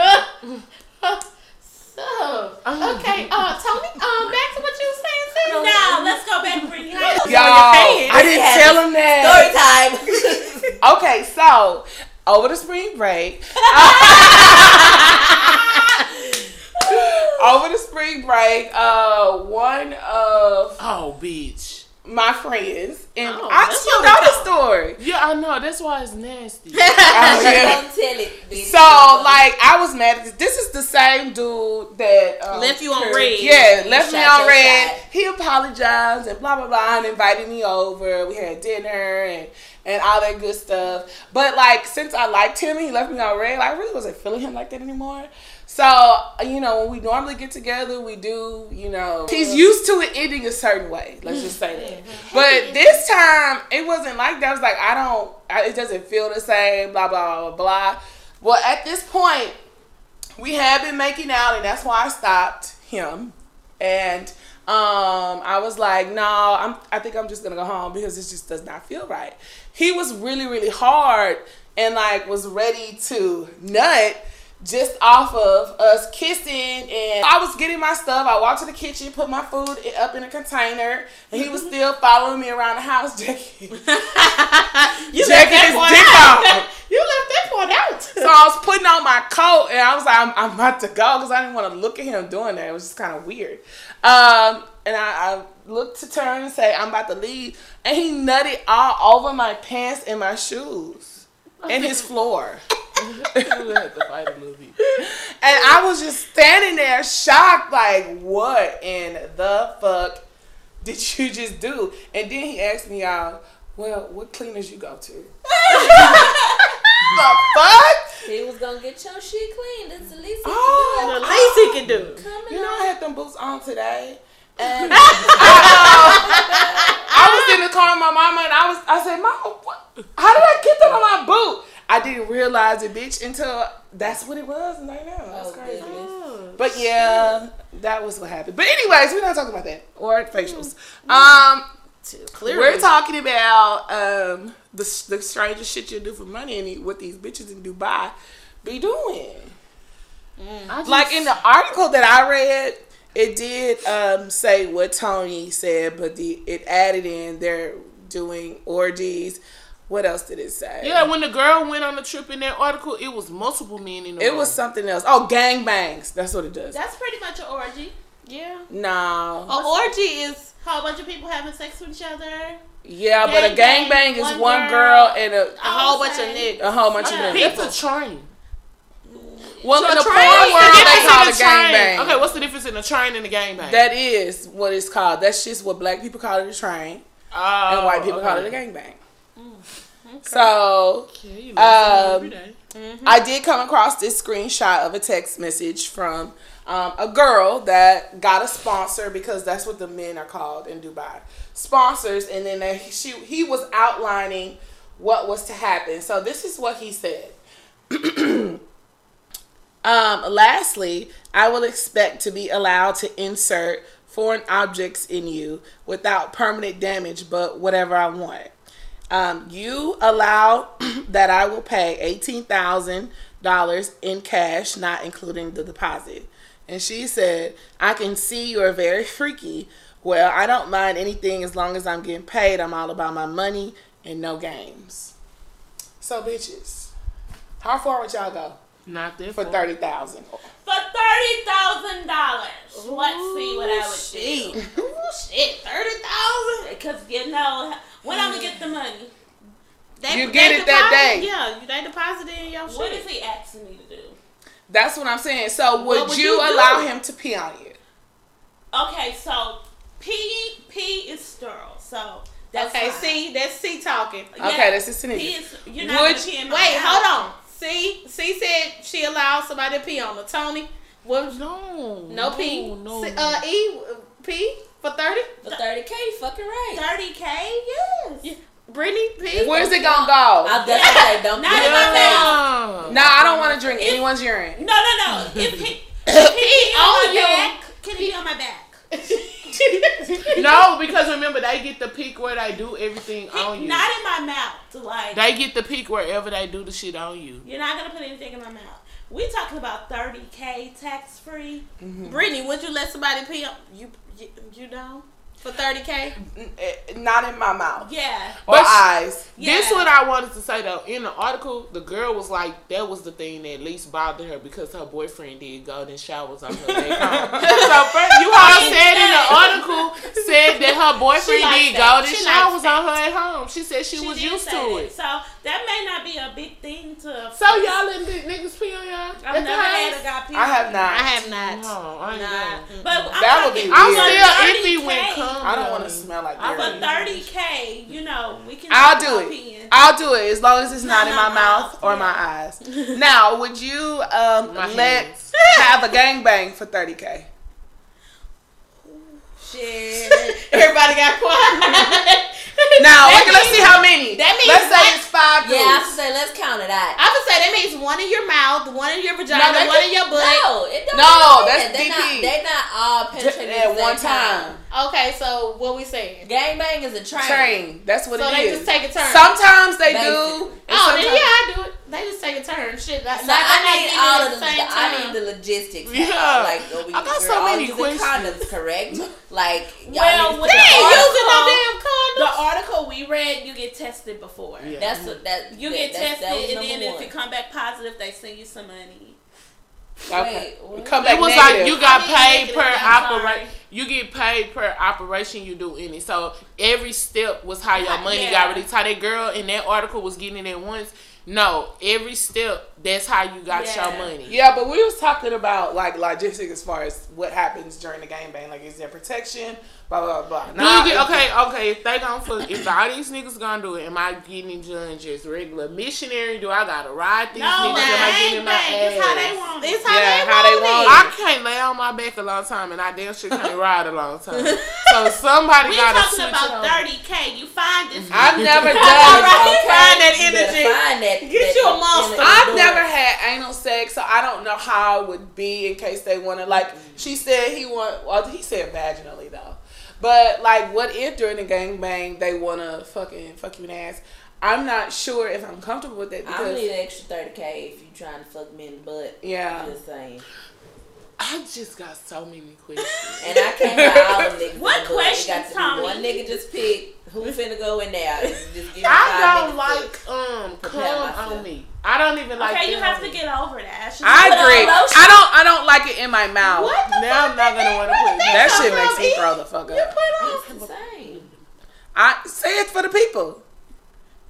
so okay. Uh, Tony, um, back to what you were saying. Sis. Now let's go back to Brittany. How you- Y'all. I didn't Yeah. tell him that. Story time. Okay, so over the spring break, over the spring break, uh, one of oh, bitch. my friends, and Oh, I that's still know the story. Yeah, I know. That's why it's nasty. Oh, yeah. Don't tell it. bitch. So like I was mad. at this. This is the same dude that um, Left you on red. Yeah, left me on red. shot. He apologized and blah blah blah and invited me over. We had dinner and and all that good stuff. But like since I liked him, he left me on red. I really wasn't feeling him like that anymore. So you know when we normally get together, we do. You know he's used to it ending a certain way. Let's just say that. But this time it wasn't like that. I was like I don't. I, it doesn't feel the same. Blah blah blah blah. Well, at this point, we had been making out, and that's why I stopped him. And um, I was like, no, I'm. I think I'm just gonna go home because this just does not feel right. He was really, really hard, and like was ready to nut just off of us kissing and I was getting my stuff. I walked to the kitchen, put my food up in a container, and he was still following me around the house, checking, You checking his dick out. out. You left that part out. So I was putting on my coat and I was like, I'm, I'm about to go because I didn't want to look at him doing that. It was just kind of weird. Um, and I, I looked to turn and say, I'm about to leave. And he nutted all over my pants and my shoes and his floor. had to fight a little. And I was just standing there shocked, like, what in the fuck did you just do? And then he asked me, y'all, well, what cleaners you go to? the fuck? He was gonna get your shit cleaned. That's the least he Oh, can The do. least he can do. Coming You know, up. I had them boots on today. And I, was in the car with my mama and I was I said, Mama, what? how did I get that on my boot? I didn't realize it, bitch, until that's what it was. And I know. That's Oh, crazy. But yeah, that was what happened. But anyways, we're not talking about that. Or facials. Um Clearly. we're talking about um the the strangest shit you do for money and what these bitches in Dubai be doing. I just- Like in the article that I read, it did um, say what Tony said, but the it added in they're doing orgies. What else did it say? Yeah, when the girl went on the trip in that article, it was multiple men in the it room. was something else. Oh, gang bangs. That's what it does. That's pretty much an orgy. Yeah. No. An orgy is a Whole bunch of people having sex with each other. Yeah, but a gang Gang bang bang, is one one girl. girl and a a whole bunch of say- niggas. a whole bunch Yeah. of niggas. It's a train. Well, in the porn what's the world, they call it a gang bang. Okay, what's the difference in a train and a gangbang? That is what it's called. That's just what black people call it a train, Oh, and white people call it a gang bang. So Yeah, you learn something every Um, day. I did come across this screenshot of a text message from um, a girl that got a sponsor because that's what the men are called in Dubai sponsors, and then they, she he was outlining what was to happen. So this is what he said. um, lastly, I will expect to be allowed to insert foreign objects in you without permanent damage, but whatever I want. Um, you allow that I will pay eighteen thousand dollars in cash, not including the deposit. And she said, "I can see you are very freaky. Well, I don't mind anything as long as I'm getting paid. I'm all about my money and no games." So, bitches, how far would y'all go Not that for far. thirty thousand? For thirty thousand dollars. Let's see what I would do. Ooh, shit, thirty thousand. Because you know when I'm gonna get the money. You get it that day. Yeah, they deposit it in your What shit. is he asking me to do? That's what I'm saying. So, would, What would you, you allow him to pee on you? Okay, so P P is sterile. So that's okay, fine. see, that's C talking. Yeah, Okay, that's his P significant. is you're not Would- gonna pee in my Wait, mouth. hold on. C, C said she allowed somebody to pee on her. Tony, what was No. no pee? No. C- uh, E, uh, for thirty. For 30K, fucking right. Thirty K, yes. Brittany, P. Where's it gonna go? I'll definitely say don't Not put it in in my my mouth. face. No, I don't want to drink anyone's urine. No, no, no. If he, if he pee on on my you. back, can he be on my back? No, because remember they get the peak where they do everything on you. Not in my mouth. Like They get the peak wherever they do the shit on you. you're not gonna put anything in my mouth. We talking about thirty K tax free. Mm-hmm. Brittany, would you let somebody pee on you? You, you know, for thirty k. N- eh, Not in my mouth Yeah. or But sh- eyes. This Yeah. what I wanted to say though. In the article, the girl was like, that was the thing that least bothered her because her boyfriend did golden showers on her way home. so first, you all said in the article said that her boyfriend did that. golden She showers on her at home. She said she, was used to that. it. So that may not be a big thing to. So y'all letting the niggas pee on y'all? I've never had a guy pee. I have not. I have not. No, I ain't Nah. going. But I'm That would talking be I'm still 30K, iffy when it comes. I don't want to smell like I urine. For thirty K, you know, we can. I'll do it. peeing. I'll do it as long as it's not in my not mouth mouth, or yeah. my eyes. Now, would you um, let have a gangbang for 30k? Shit. Everybody got quiet. Now, That okay, let's see how many. that means let's say what? it's five Yeah, I dudes. was say let's count it out. I would say that means one in your mouth, one in your vagina, No, one just- in your butt. No, it don't. No, that's that. they DP. Not, they not all penetrating at at one time. time. Okay, so what we saying? Gangbang is a train. Train. That's what it is. So they just take a turn. Sometimes they do. Basically. and Oh, then yeah, I do it. They just take a turn. Shit, like, So like, I I'm need all of the, the I need the logistics. Yeah. Like, are we, I got so many questions. condoms, correct? Like, y'all Well, with the They ain't article- using no article- damn The article we read, you get tested before. Yeah. That's mm-hmm. what that You that, get that's- tested, that and number then if you come back positive, they send you some money. Okay. Wait. Come back It was negative. like you got paid negative, per operation. You get paid per operation you do in it. So every step was how your money yeah. got released. How that girl in that article was getting it at once. No, every step that's how you got Yeah. your money. Yeah, but we was talking about like logistics as far as what happens during the game gangbang. Like, is there protection? Blah blah blah. Nah, get, it's- okay, okay. If they gonna fuck, if all these niggas gonna do it, am I getting judged as regular missionary? Do I gotta ride these No, niggas? Am I getting in my bang, it's how they want it. It's how Yeah, they how they want want it. it. I can't lay on my back a long time, and I damn sure can't ride a long time. So somebody We gotta talking switch about it on. thirty k. You find this. I've never done. right. Find that You better energy. Find that. Get that you a in- monster. I've door. Never had anal sex, so I don't know how it would be in case they want to. Like mm-hmm. she said, he want. Well, he said vaginally though. But like, what if during the gangbang they want to fucking fuck you in the ass? I'm not sure if I'm comfortable with that I'm because need an extra thirty k if you're trying to fuck me in the butt. Yeah. just saying. I just got so many questions. And I can't have all them niggas. What in the butt. It questions, got Tommy? One nigga just pick who finna go in there. Just give I don't like um come on me. I don't even like. okay, you have to me. get over that. She I agree. I don't. I don't like it in my mouth. What the Now fuck I'm not gonna want to put That come shit makes me throw the fuck up. You up. put on. It's the same. I say it for the people.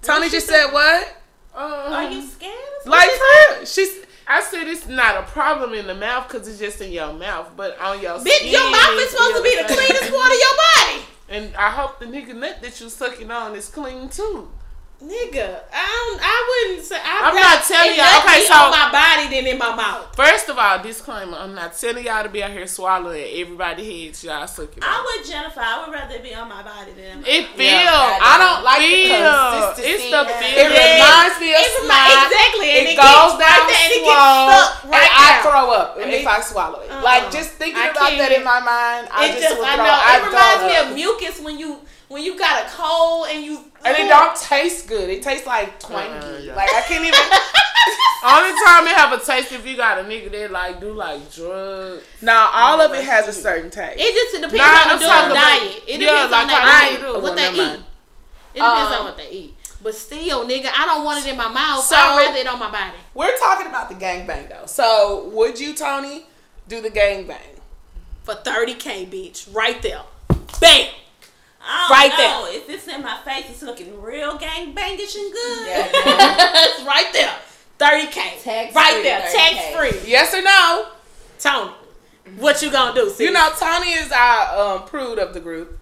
Tony just said what? Um, Are you scared? Like for real. She's I said it's not a problem in the mouth because it's just in your mouth, but on your Bitch, skin, your mouth is supposed to be the cleanest part of your body. And I hope the nigga nut that you sucking on is clean too. Nigga, I don't. I wouldn't say. I, I'm not telling y'all. Okay, so- on my body than in my mouth. First of all, disclaimer: I'm not telling y'all to be out here swallowing everybody heads y'all sucking. I'm on. with Jennifer. I would rather be on my body than my It mouth. feel. Yeah, I don't like the feel. consistency. It's the Yeah. feel. It reminds me of It's snot. my- exactly, and it, it goes down right there, and it gets stuck right and I throw up And if it- I swallow it. Uh-uh. Like just thinking I about that can't. in my mind, I It just, just, would I throw. know. I It reminds me of mucus when you when you got a cold and you and it don't taste good. It tastes like twangy. Uh, yeah. Like I can't even. Only time it have a taste if you got a nigga that like do like drugs. now all of it has a certain taste. It just depends Nah, on I'm the talking about- diet. It yeah, depends like on how their they diet, what Well, they eat. It depends Um, on what they eat. But still, nigga, I don't want it in my mouth. So- I'd rather it on my body. We're talking about the gangbang though. So would you, Tony, do the gangbang? For 30K, bitch. Right there. Bam! I don't Right know. If it's in my face, it's looking real gang bangish and good. Yeah, it's right there. 30K. Tax right free, there. 30K. Tax free. Yes or no? Tony, what you gonna do? Sis? You know, Tony is our um, prude of the group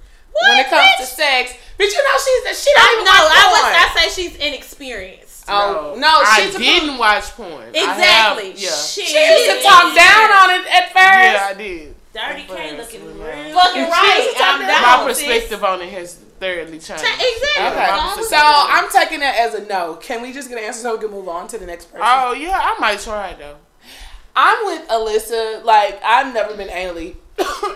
when it comes bitch? to sex. But you know, she's the she I don't even know. watch I porn. was. I say she's inexperienced. Oh no, I she's a didn't watch porn. Exactly. have- yeah. Shit. She used to talk down on it at first. Yeah, I did. 30K looking real. Fucking right. I'm My down. My sis. perspective on it has thoroughly changed. Exactly. Okay, so I'm taking that as a no. Can we just get an answer so we can move on to the next person? Oh yeah, I might try though. I'm with Alyssa. Like I've never been anally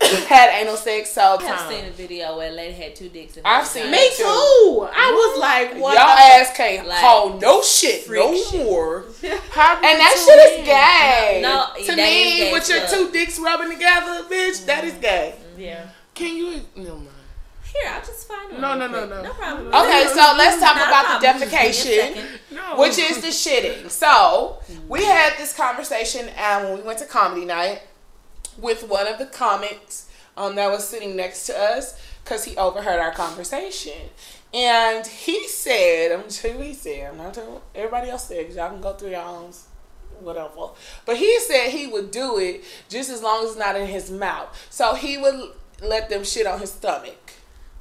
had anal sex, so I have seen a video where a lady had two dicks in I've seen. Me too. I was like, what y'all what? the- ass can't Like, hold no shit no more. How And that shit is gay. No, to me, gay with your two dicks rubbing together, bitch, that is gay. Yeah. Can you? No mind. Here, I'll just find one. No, no, no, no. No problem. Okay, so let's talk Not about the problem. Give me a defecation. No. which is the shitting. So we had this conversation um, when we went to comedy night with one of the comics um, that was sitting next to us because he overheard our conversation. And he said, I'm gonna tell you what he said. I'm not telling what everybody else said 'cause y'all can go through your own whatever. But he said he would do it just as long as it's not in his mouth. So he would let them shit on his stomach.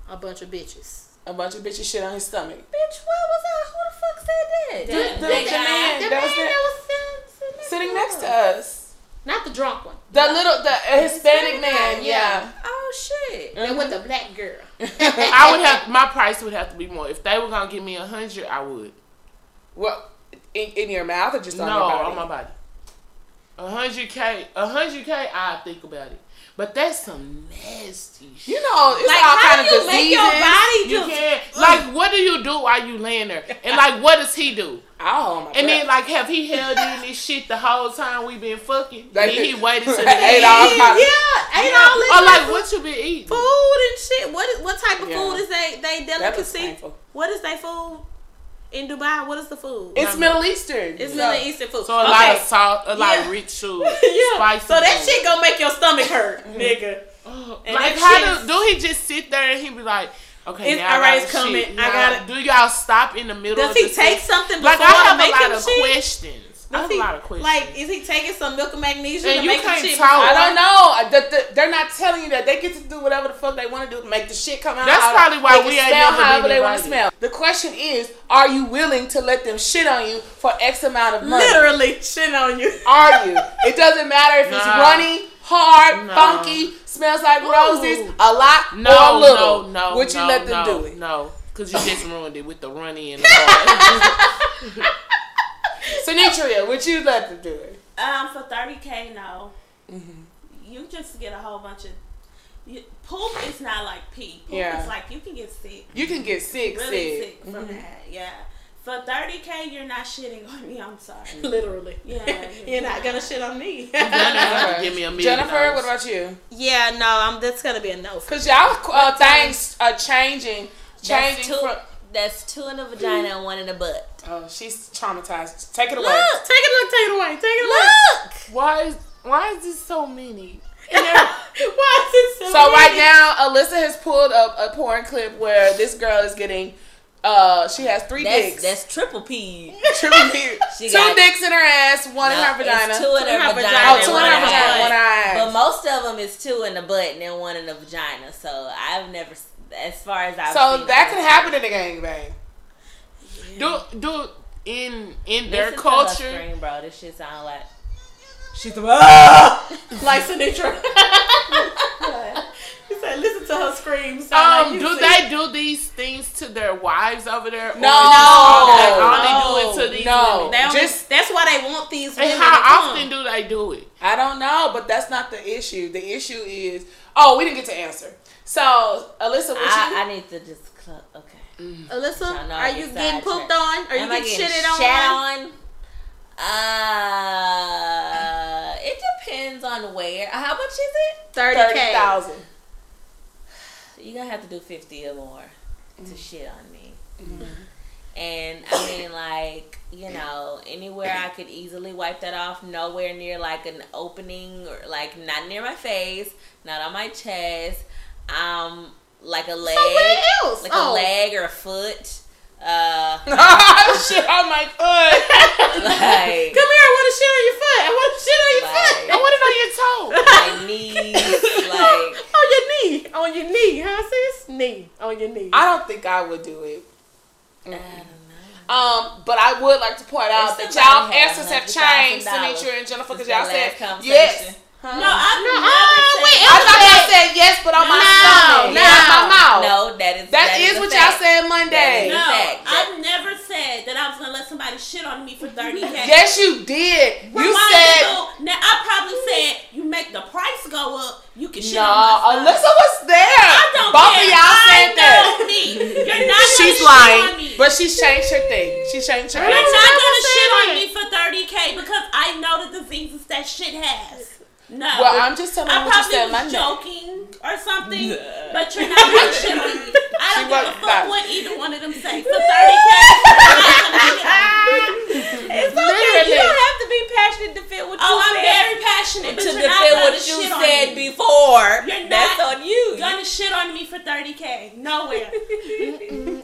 A bunch of bitches. A bunch of bitches shit on his stomach. Bitch, what was that? Who the fuck said that? The, the, That the guy. man The that was man that was sitting, sitting next to us. Not the drunk one. The little, the uh, Hispanic man, yeah. Oh shit. And with the black girl. I would have my price would have to be more. If they were gonna give me a hundred, I would. Well, in, in your mouth or just on no, your body? on my body. A hundred k, a hundred k. I think about it, but that's some nasty shit. You know, it's Like, all how kind do of you diseases. make your body You can't like. What do you do while you laying there? And like, what does he do? I'll hold my And then like, have he held in this shit the whole time we been fucking? Like- then he waited till the Ate all kind of- Yeah, ain't Yeah. all this Or like, like what you been eating? food and shit. What is, what type of Yeah. food is they they delicacy? What is they food in Dubai? What is the food? It's Middle Eastern. It's so- Middle Eastern food. So a okay. lot of salt, a lot of Yeah. rich food, yeah. spicy. So that food. shit gonna make your stomach hurt, nigga. Oh, And like that how do, do he just sit there and he be like, okay, It's- now I alright, got it's shit. coming. I gotta- Do y'all stop in the middle? Does of he the take sex? something before Like I have to make a lot of shit? questions. I Does have he, a lot of questions. like, is he taking some milk and magnesia And to you make can't the shit? talk. I don't know. Uh, the- the- they're not telling you that they get to do whatever the fuck they want to do to make the shit come out. That's how- probably why we ain't smell never however been they want to smell. The question is, are you willing to let them shit on you for X amount of money? Literally shit on you. Are you? It doesn't matter if it's runny, hard, Nah. funky, smells like roses, a lot no, or a little. no, no, Would you no, let them no, do it? No, because you just ruined it with the runny and the hard. Sinitria, would you let them do it? Um, for 30K, no. Mm-hmm. You just get a whole bunch of. You, poop is not like pee. Poop Yeah. is like you can get sick. You can get sick, really sick. sick from Mhm. that. Yeah. For 30K, you're not shitting on me. I'm sorry. Literally. Yeah, You're not gonna shit on me. Okay. Give me a million Jennifer, dollars. what about you? yeah, no, I'm. That's gonna be a no. For Cause y'all uh, things are changing, That's changing from. That's two in the vagina and one in the butt. Oh, she's traumatized. Take it away. Look, take it, look, take it away, take it away. Look. Why is why is this so many? Why is it so? So right now, Alyssa has pulled up a porn clip where this girl is getting. Uh, she has three That's dicks. that's triple P. Triple D. She two got- dicks in her ass, one in her vagina. It's two in her her vagina. vagina oh, and two in her vagina, one in her But most of them is two in the butt and then one in the vagina. So I've never, as far as I've So seen that it, could happen in a gangbang. Do do in in their Listen to her culture. scream, bro. This shit sound like. She's the like Sinitra. he said, listen to her scream. sound Um, like do you they do these things to their wives over there? or No. just- okay, only No. do it to these No. women. They Just- that's why they want these women And to how come. often do they do it? I don't know, but that's not the issue. The issue is oh, we didn't get to answer. So Alyssa, what I, you? I need to just. Cl- okay. Alyssa, I know are you getting pooped on? Are you Am I getting getting shitted on? shat on? Uh, it depends on where. How much is it? Thirty Thirty k. thousand. You're gonna have to do fifty or more Mm-hmm. to shit on me. And I mean, like, you know, anywhere I could easily wipe that off, nowhere near like an opening or like not near my face, not on my chest, um, like a leg, else? like Oh. a leg or a foot. Uh, Shit on my foot. like Come here, I want to shit on your foot. I want to shit on your Like- foot. I want it on your toe. my knees, like on your knee, on your knee, How huh, sis? Knee, on your knee. I don't think I would do it. I don't know. Um, but I would like to point out If that y'all answers have changed, Sinitra and Jennifer, because y'all that said last conversation. No, I've No, never oh, said wait, I thought y'all said yes, but on my No, stomach, no. not my mouth. No, that is that is a what y'all said Monday. No, fact. I've never said that I was gonna let somebody shit on me for thirty k. Yes, you did. You Rewind said ago, now I probably said you make the price go up. You can shit no. on my stuff. Alyssa was there. I don't Both care. of y'all I said that. know me. You're not She's gonna lying, shit on me. but she's changed her thing. She changed her. You're answer. not never gonna shit on me for thirty k because I know the diseases that shit has. No. Well, I'm just telling you I what you probably said was Monday. joking or something, but you're not gonna shit on me. I don't give a fuck that. what either one of them say. For 30k, It's okay. You don't have to be passionate to fit what you Oh, I'm said. very passionate, but to you're not defend what you shit said me. before. You're That's not on you. You're gonna shit on me for 30k. Nowhere.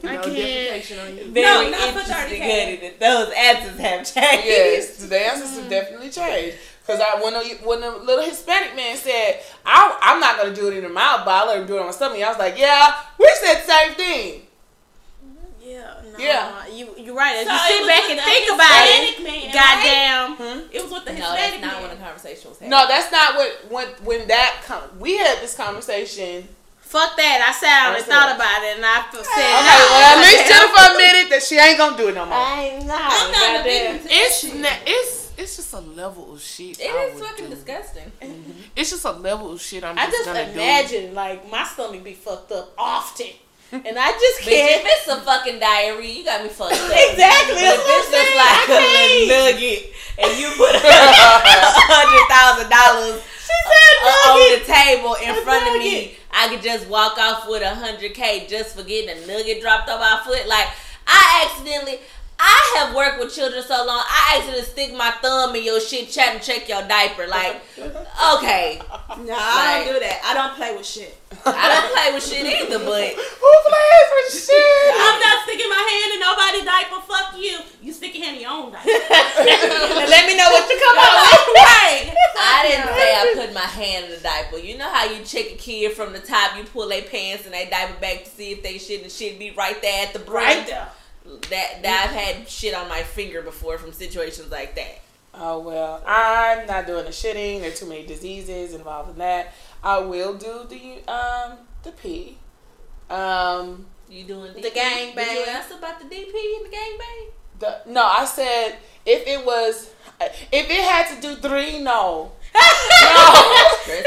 I No can't. defecation on you. Very No, not for interesting, 30K. Goody, that those answers have changed. Yes, the answers have definitely changed. Cause I when a, when a little Hispanic man said, I, "I'm not gonna do it in the mouth, but I let him do it on my stomach," I was like, "Yeah, we said the same thing." Yeah, no, Yeah. You you're right. As So you sit back and the think about it, Hispanic man, right? goddamn. Hmm? It was with the Hispanic. No, Hispanic that's not man. when the conversation was happening. No, that's not what when when that com- we had this conversation. Fuck that. I sat down and thought about it, and I said, Okay, no. well at least Jennifer admitted that she ain't gonna do it no more. I ain't not. I'm not goddamn. admitting It's it's it's just a level of shit. It I is would fucking do. disgusting. Mm-hmm. It's just a level of shit I'm I just, just gonna imagine like my stomach be fucked up often, and I just Bitch, if can't. it's a fucking diarrhea, you got me fucked up. Exactly. But That's if what it's I'm just saying. like I a little nugget and you put a hundred thousand dollars on the table in A front of me, I could just walk off with a hundred K just for getting a nugget dropped on my foot. Like I accidentally I have worked with children so long, I accidentally stick my thumb in your shit chat and check your diaper. Like, okay. No, I don't do that. I don't play with shit. I don't play with shit either, but Who plays with shit? I'm not sticking my hand in nobody's diaper. Fuck you. You stick your hand in your own diaper. Let me know what you come up with. right. I didn't say I put my hand in the diaper. You know how you check a kid from the top, you pull their pants and they diaper back to see if they shit and shit be right there at the brim. Right there. That that I've had shit on my finger before from situations like that. Oh well, I'm not doing the shitting. There are too many diseases involved in that. I will do the um the pee. Um You doing The DP? gang Did you bang. ask about the DP and the gang bang? the no, I said if it was if it had to do three, no. No. Chris,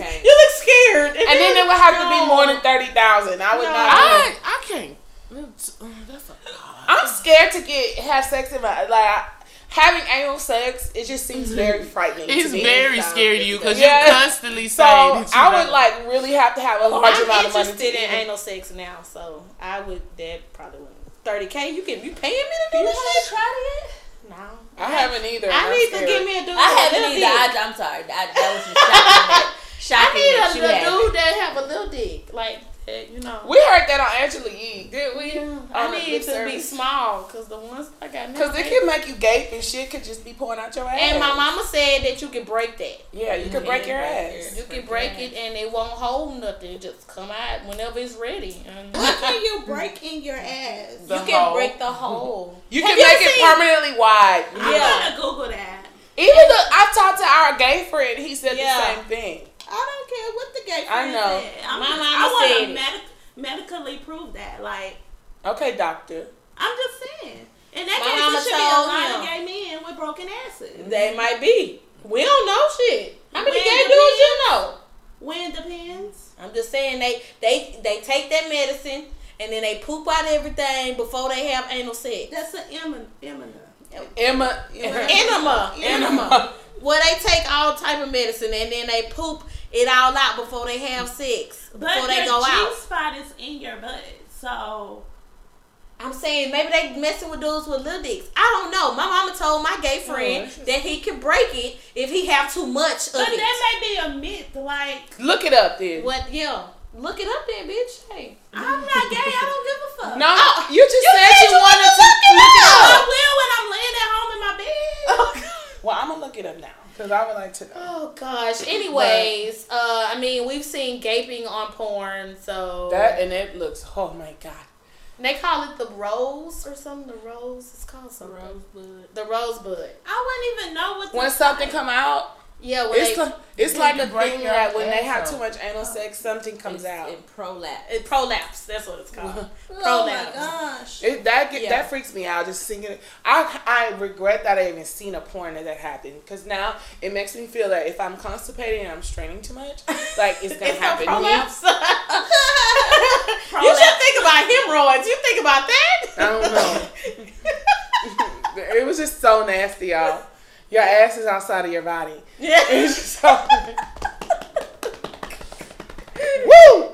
I. You look scared. And then it would have to be more than thirty thousand. I would No. not. do I it. I can't. That's that's a lot. I'm scared to get have sex in my like having anal sex. It just seems very frightening. It's to me. very sounds scary to you because Yeah. you constantly So say that you I would don't- like really have to have a large I'm amount of money. interested in anal sex now, so I would. That probably wouldn't. Thirty k. You can. You paying me to do You this haven't shit? tried it? No. I haven't either. I I'm need scared. to give me a dude. I haven't little either. dick. I, I'm sorry. I, that was just shocking. that, I need that a, you a dude that have a little dick. like that, you know. We heard that on Angela Yee, did we? I need lip to be small because the ones I got now. Cause it can make you gape and shit could just be pouring out your ass. and my mama said that you can break that. Yeah, you can break your break ass. You can break it and it won't hold nothing. It just come out whenever it's ready. What can you break in your ass? The you can hole. break the hole. You Have can you make it seen- permanently wide. I'm Yeah. gonna Google that. Even the I talked to our gay friend, he said Yeah. the same thing. I don't care what the gay I know. said. I'm My mama I want to medic- medically prove that. Like, Okay, doctor. I'm just saying. And that My mama should be a lot of gay men with broken asses. they might be. We don't know shit. How many Man, gay the dudes you know? When depends. I'm just saying they they they take that medicine and then they poop out everything before they have anal sex. That's an emin- emina. Emma. Enema, enema. Where they take all type of medicine and then they poop it all out before they have sex. But Before they your go G out. spot is in your butt, so I'm saying maybe they messing with dudes with little dicks. I don't know. My mama told my gay oh, friend that's that he can break it if he have too much of But it. that may be a myth. Like, Look it up then. what? Yeah, look it up there, bitch. Hey. I'm not gay. I don't give a fuck. No, Oh, you just you said said you you wanted wanted to to look it up. I will when I'm laying at home in my bed. Well, I'm gonna look it up now because I would like to know. Oh gosh. Anyways, uh, I mean, we've seen gaping on porn, so That and it looks. Oh my god. they call it the rose or something. The rose. It's called something. Rosebud. The rosebud. I wouldn't even know what. When something say. come out, Yeah, when it's they, like it's like a thing that when they have too much anal uh, sex, something comes out. in prolapse. it prolapse. That's what it's called. Oh my prolapse. gosh. It, that get, Yeah. that freaks me out. Just seeing it, I I regret that I even seen a porn that that happened because now it makes me feel that if I'm constipated and I'm straining too much, like it's gonna It's happen. prolapse. you should think about hemorrhoids. You think about that? I don't know. it was just so nasty, y'all. Your ass is outside of your body. Yeah. It's just so. Woo!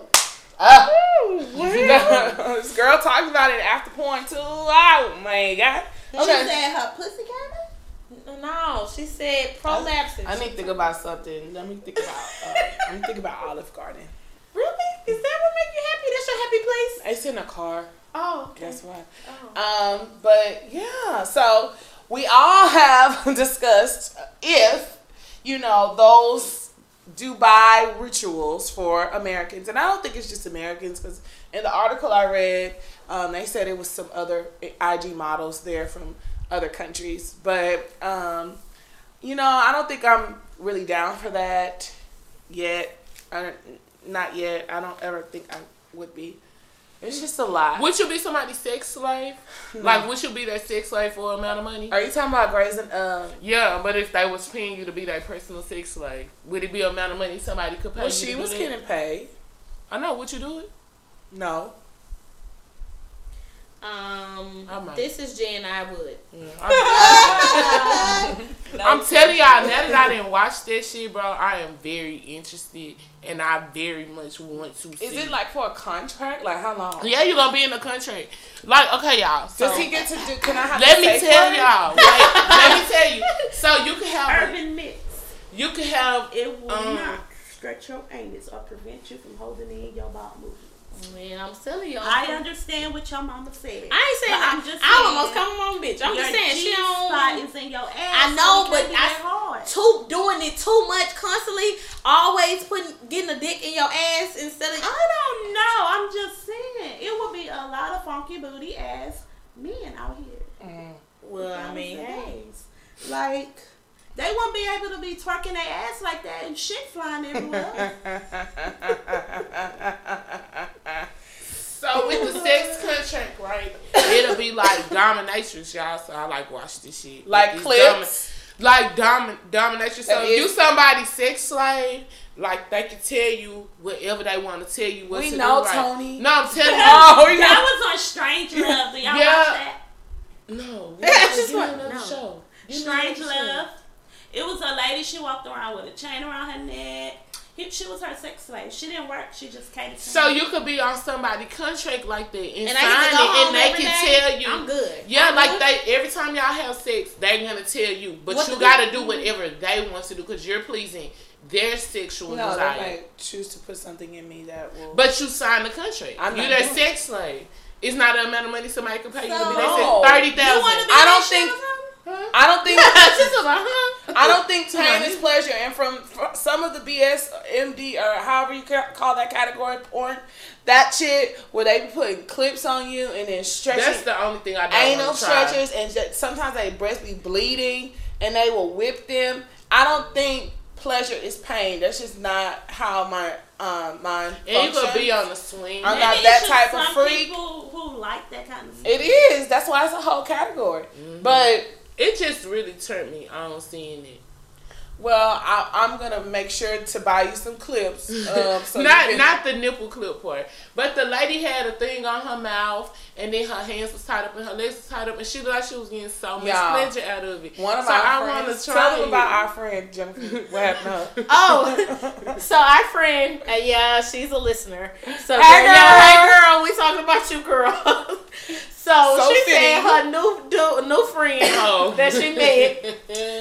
Ah. this girl talks about it after porn too. Oh my god. She Okay. said her pussy came No, she said prolapse. I need to think about something. Let me think about. Uh, let me think about Olive Garden. Really? Is that what make you happy? That's your happy place? It's in a car. Oh, okay. That's why. Oh. Um, but yeah, so we all have discussed if you know those Dubai rituals for Americans, and I don't think it's just Americans because in the article I read, um, they said it was some other IG models there from other countries, but um, you know, I don't think I'm really down for that yet. I, not yet. I don't ever think I would be. It's just a lot. Would you be somebody's sex slave? No. Like, would you be their sex slave for an amount of money? Are you talking about and um? Yeah, but if they was paying you to be their personal sex slave, would it be amount of money somebody could pay Well, she was that? getting paid. I know. Would you do it? No. Um, this is Jen. I would. I'm telling y'all, now that I didn't watch that shit, bro, I am very interested and I very much want to see. Is it like for a contract? Like how long? Yeah, you're gonna be in the country. Like, okay, y'all. So Does he get to do? Can I have? let me tell word? y'all. Wait, let me tell you. So you can have, a, Urban myths. you can have. It will Um, not stretch your anus or prevent you from holding in your bowel movement. Man, I'm telling y'all. I understand what your mama said. I ain't saying I'm just I saying, almost come on, bitch. I'm just saying she G-spot don't. is in your ass. I know, so but I- that hard. Too doing it too much constantly, always putting getting a dick in your ass instead of. I don't know. I'm just saying it would be a lot of funky booty ass men out here. Mm. Well, I mean, hey. like they won't be able to be twerking their ass like that and shit flying everywhere. So with the sex contract, right? It'll be like dominatrix, y'all. So I like watch this shit. Like These clips? like domin dominatrix. So if you is- somebody's sex slave, like they can tell you whatever they want to tell you what We to know, do. Right? Tony. No, I'm telling you. Oh, we know. that was on Strange Love. Do y'all Yeah. watch that? No, Yeah, yeah, just give me like- another no. show. Give me Strange another show. Love. It was a lady. She walked around with a chain around her neck, He, she was her sex slave. She didn't work. She just catered. to So him. you could be on somebody contract like that and, And sign get to go it, and they can day? tell you. I'm good. Yeah, I'm like good. they every time y'all have sex, they're gonna tell you, but What you gotta do. do whatever they want to do because you're pleasing their sexual No, they desire. might choose to put something in me that will. But you signed the contract. I'm You're not their sex slave. It's not the amount of money somebody can pay you to be. They said thirty You want to thousand. be I don't that think- shit or something? I don't think. She's like, huh? I don't think Come pain is pleasure, and from, from some of the BS, MD, or however you call that category, porn, that shit where they be putting clips on you and then stretching That's the only thing I don't anal wanna try. stretchers, and just, sometimes they breast be bleeding, and they will whip them. I don't think pleasure is pain. That's just not how my um mind And you could functions. be on the swing. I'm Maybe not it's that just type of some freak. People who like that kind of stuff. It is. That's why it's a whole category. Mm-hmm. But It just really turned me on seeing it. well, I, I'm gonna make sure to buy you some clips. Um, so not can, not the nipple clip part, but the lady had a thing on her mouth, and then her hands was tied up and her legs was tied up, and she looked like she was getting so much Y'all, pleasure out of it. One of so our I friends. want to try tell them about our friend Jennifer. What happened? Oh, so our friend, uh, yeah, she's a listener. So Hey, girl, girl. hey girl, we talking about you, girl. So, So she fitting. said her new du- new friend Oh. that she met.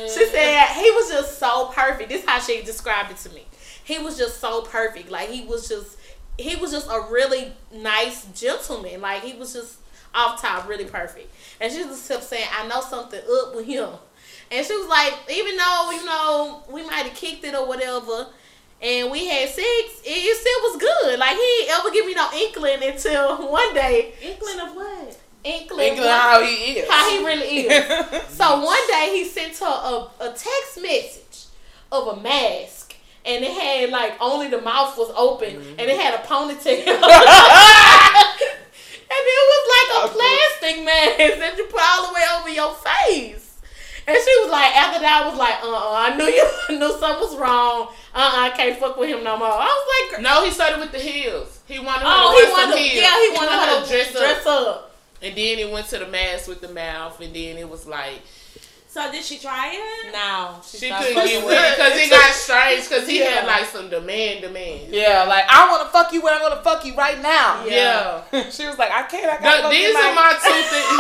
She said he was just so perfect. This is how she described it to me. He was just so perfect. Like he was just he was just a really nice gentleman. Like he was just off top really perfect. And she was just kept saying, I know something up with him. And she was like, even though, you know, we might have kicked it or whatever, and we had sex, it, it still was good. Like he ain't ever give me no inkling until one day. Inkling of what? Inkling, how he is. how he really is. So one day he sent her a, a text message of a mask. And it had like only the mouth was open and it had a ponytail. and it was like a plastic mask that you put all the way over your face. And she was like, after that, I was like, uh uh I knew you I knew something was wrong. Uh uh I can't fuck with him no more. I was like, No, he started with the heels. He wanted her oh, to he wanted, some heels. yeah, he wanted her to dress, dress up. up. And then it went to the mask with the mouth, and then it was like So did she try it? No, she not couldn't supposed get with it because it got strange because he had Yeah. like some demand, demand. Yeah, like I want to fuck you when I'm gonna fuck you right now. Yeah. she was like, I can't. I The- gotta go these get are my two things.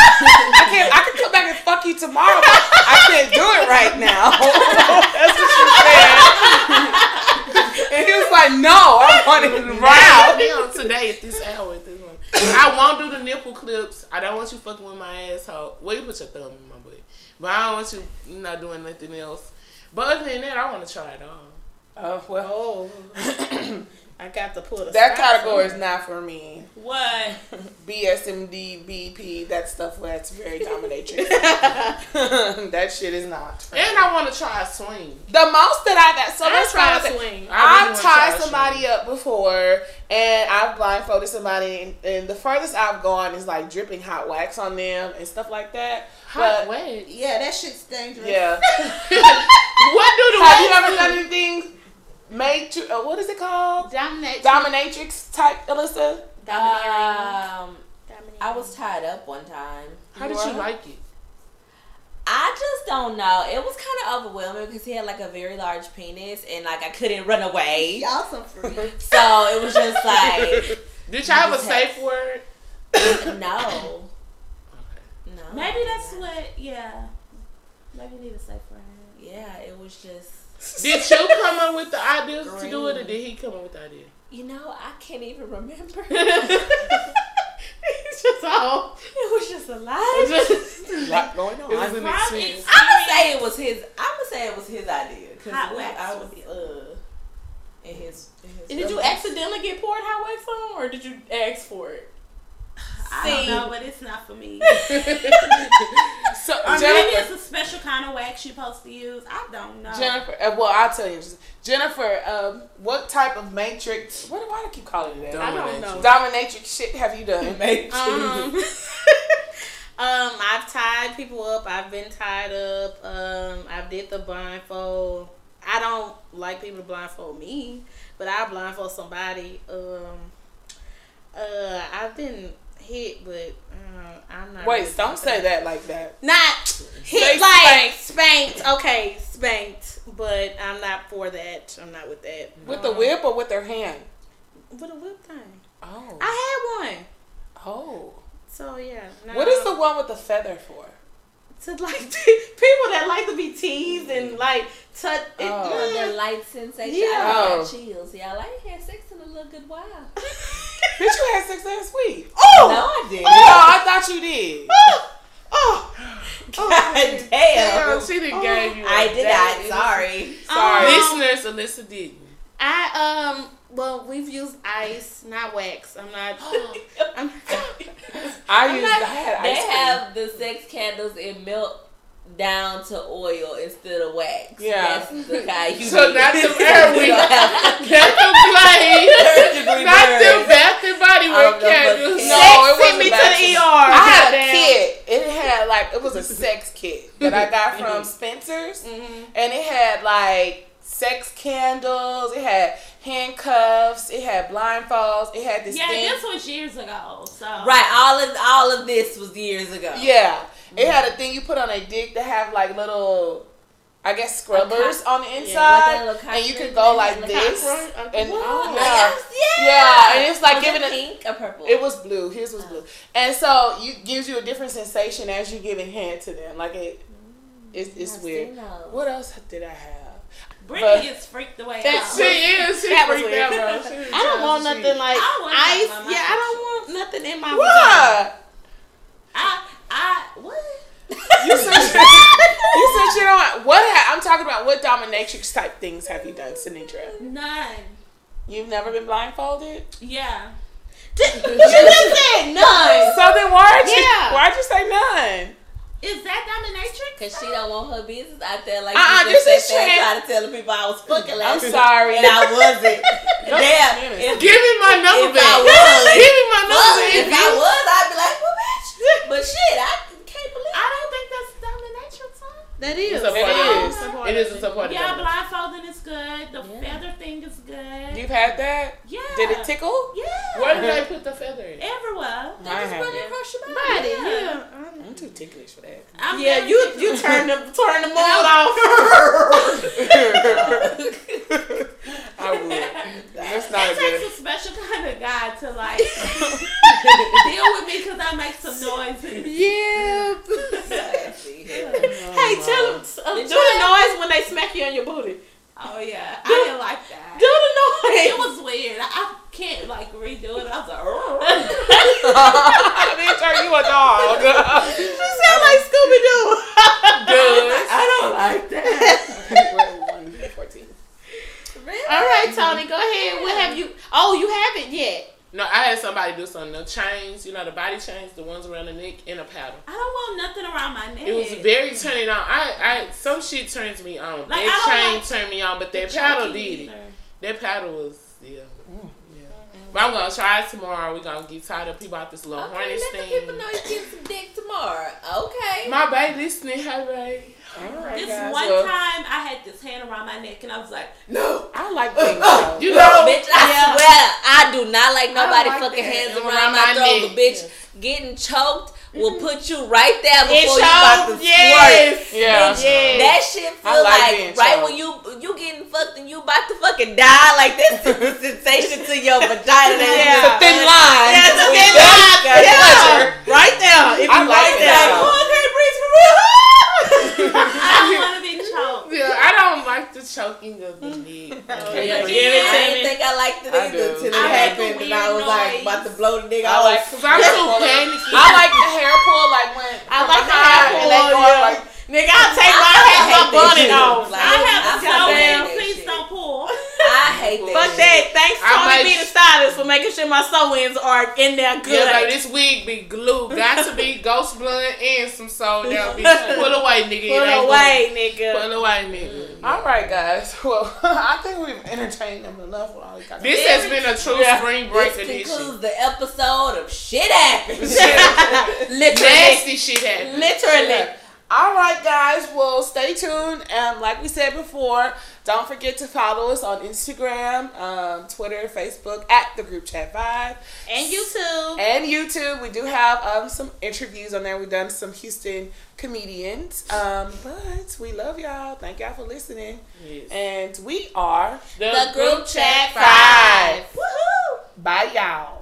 I can't. I can come back and fuck you tomorrow, but I can't do it right now. That's what she said. and he was like, No, I want it Wow. now. Be on today at this hour at this one. I won't do the nipple clips. I don't want you fucking with my asshole. Well, you put your thumb in my butt. But I don't want you you not doing nothing else. But other than that, I want to try it on. Oh well, I got to put a that stop category sign. is not for me. What? BSMD, BP, that stuff that's very dominatrix. that shit is not. And I want to try a swing. The most that I've had, so I let's tried try swing. I really I've tied somebody swing. up before, and I've blindfolded somebody, and, and the furthest I've gone is like dripping hot wax on them and stuff like that. Hot But wax. Yeah, that shit's dangerous. yeah, What do the have you ever done anything? Matri- uh, what is it called? Dominate. Dominatrix type, Alyssa. Um, Dominate. I was tied up one time. How did you like it? I just don't know. It was kind of overwhelming because he had like a very large penis and like I couldn't run away. Y'all some freaks. So it was just like, Did y'all have a safe word? no. No. Maybe that's what. Yeah. Maybe you need a safe word. Yeah, it was just, Did you come up with the idea to do it, or did he come up with the idea? you know, I can't even remember. it's just all. It was just a lot. A lot going on. It was an Probably- experience. I'm gonna say it was his. I'm gonna say it was his idea because Hot wax I was would be- uh in his. In his Did you accidentally get poured hot wax on, or did you ask for it? I don't know, but it's not for me. So Or maybe it's a special kind of wax you're supposed to use. I don't know. Jennifer. Uh, well, I'll tell you. Jennifer, um, what type of matrix? What do I keep calling it? that? I don't know. Dominatrix shit have you done? Um, um, I've tied people up. I've been tied up. Um, I've did the blindfold. I don't like people to blindfold me, but I blindfold somebody. Um, uh, I've been hit, but uh, I'm not. Wait, really don't say that like that. Not hit like spanked. Okay, spanked, but I'm not for that. I'm not with that. With the whip or with their hand? With a whip thing. Oh. I had one. Oh. So yeah. No. What is the one with the feather for? To like people that like to be teased and like touch? It, Oh. Oh, yeah. the light sensation. Yeah. I Oh. got chills. Y'all, I ain't had sex in a little good while. Bitch, you had sex last week. Oh. No, I didn't. No, I thought you did. Oh. Oh. God Damn, damn. she done gave you. a I did bad not. Sorry. Sorry. Um, Listeners, Alyssa didn't. I um. Well, we've used ice, not wax. I'm not. I'm, I I'm used. not- I had They ice cream. have the sex candles in milk down to oil instead of wax. Yeah. That's the kind you So need. not the You air we don't have Not the blade. third degree Not the bath and body work don't know, but candles. No, it send wasn't me to the ER. I had a kit. It had like it was a sex kit that I got from Spencer's, Mhm. and it had like sex candles. It had handcuffs. It had blindfolds. It had this Yeah, thing. this was years ago. So Right, all of all of this was years ago. Yeah, it mm-hmm. had a thing you put on a dick that have like little, I guess scrubbers on the inside, that little and you could go like this, cock ring? And oh, What? yeah, yeah. yeah, and it's like Was giving it it. pink or purple. It was blue. His was oh. blue, and so you gives you a different sensation as you giving hand to them. Like it, it's, it's weird. What else did I have? Brittany But- gets freaked the way That out. She is. She That freaked out, bro. She was I don't want trying nothing shit. like I want ice. something on Yeah, I don't want nothing in my vagina. What? I, I, what? You said you said you don't. What? Ha- I'm talking about what dominatrix type things have you done, Sinitra? None. You've never been blindfolded. Yeah. You just said none. So then why'd you? Yeah. Why'd you say none? Is that dominatrix? Cause she don't want her business out there like Uh-uh, you this just is sat there trying to tell the people I was fucking I'm sorry. and I wasn't. Damn. If, Give me my number if I back. was, Give me my number back. if I was, I'd be like, well, bitch. But shit, I can't believe. I don't think that's dominatrix, huh? That is. It's a part It of is. it. It is a support of Yeah, it. blindfolding is good. The Yeah. feather thing is good. You've had that? yeah. Did it tickle? Yeah. Where did they put the feather in? Everywhere. They I just have run it. across your body. Body, Yeah. yeah. I'm too ticklish for that. I'm Yeah, you ticklish. you turn the turn the mold off. I would. That's not a It takes good. a special kind of guy to like deal with me because I make some noises. yeah. See, Hey, tell them uh, do the noise when they smack you on your booty. Oh yeah, I didn't like that. Do the noise. It was weird. I, I can't like redo it. I was like, "Arr." Bitch, are you a dog? She sound like Scooby Doo. I don't like that. All right, Tony, go ahead. What have you? Oh, you haven't yet. No, I had do something. The chains, you know, the body chains, the ones around the neck, and a paddle. I don't want nothing around my neck. It was very turning on. I, I, some shit turns me on. Like, that I chain like turned me on, but that paddle did it. either. That paddle was, yeah. Mm. yeah. But I'm gonna try it tomorrow. We're gonna get tired of people out this little Okay, harness let the people know you get some dick tomorrow. Okay. My baby listening, hey babe. Alright, This guys. one well, time, I had this hand around my neck, and I was like, No. I like uh, things. Uh, though. You know, Bitch, I Yeah. swear, I do not like nobody like fucking that. hands Around around, my my throat. neck. But bitch, getting choked will mm-hmm. put you right there before It you about to shows. squirt. Yes. Yeah. Bitch, Yes. that shit I feel like like, right choked. when you you getting fucked and you about to fucking die. Like this is the sensation to your vagina. That Yeah. is a thin line. Yeah, it's a thin line. pleasure. Yeah. Right there. If I you like right that. there. Oh, I can't breathe for real. I don't want to be choked. yeah, I don't like the choking of the neck. Oh, yeah, Give it I didn't me. think I liked it I either do. it I make happened and I weird was like about to blow the nigga I off. like Cause I'm too panicky. I like the hair pull, like when I like the hair pull, go yeah. like Nigga, I'll take I- my I hat, hate my bonnet shit. off. I have I a so hate in. that Please shit. don't pull. I hate that. Fuck shit. that. Thanks, I Tony might- B, the stylist, for making sure my sew-ins are in there good. Yeah, like this wig be glued. Got to be ghost blood and some soul down. Bitch, pull away, nigga. It Put ain't away, good. nigga. Pull away, nigga. Mm-hmm. All right, guys. Well, I think we've entertained them enough with all kind of- This has been a true Yeah. spring break This edition. concludes the episode of Shit Happens. Literally. Nasty shit happened. Literally. All right, guys. Well, stay tuned. Um, like we said before, Don't forget to follow us on Instagram, um, Twitter, Facebook at the Group Chat Five, And YouTube. and YouTube. We do have um, some interviews on there. We've done some Houston comedians, um, but we love y'all. Thank y'all for listening, Yes. and we are The Group Chat Five. Woohoo! Bye, y'all.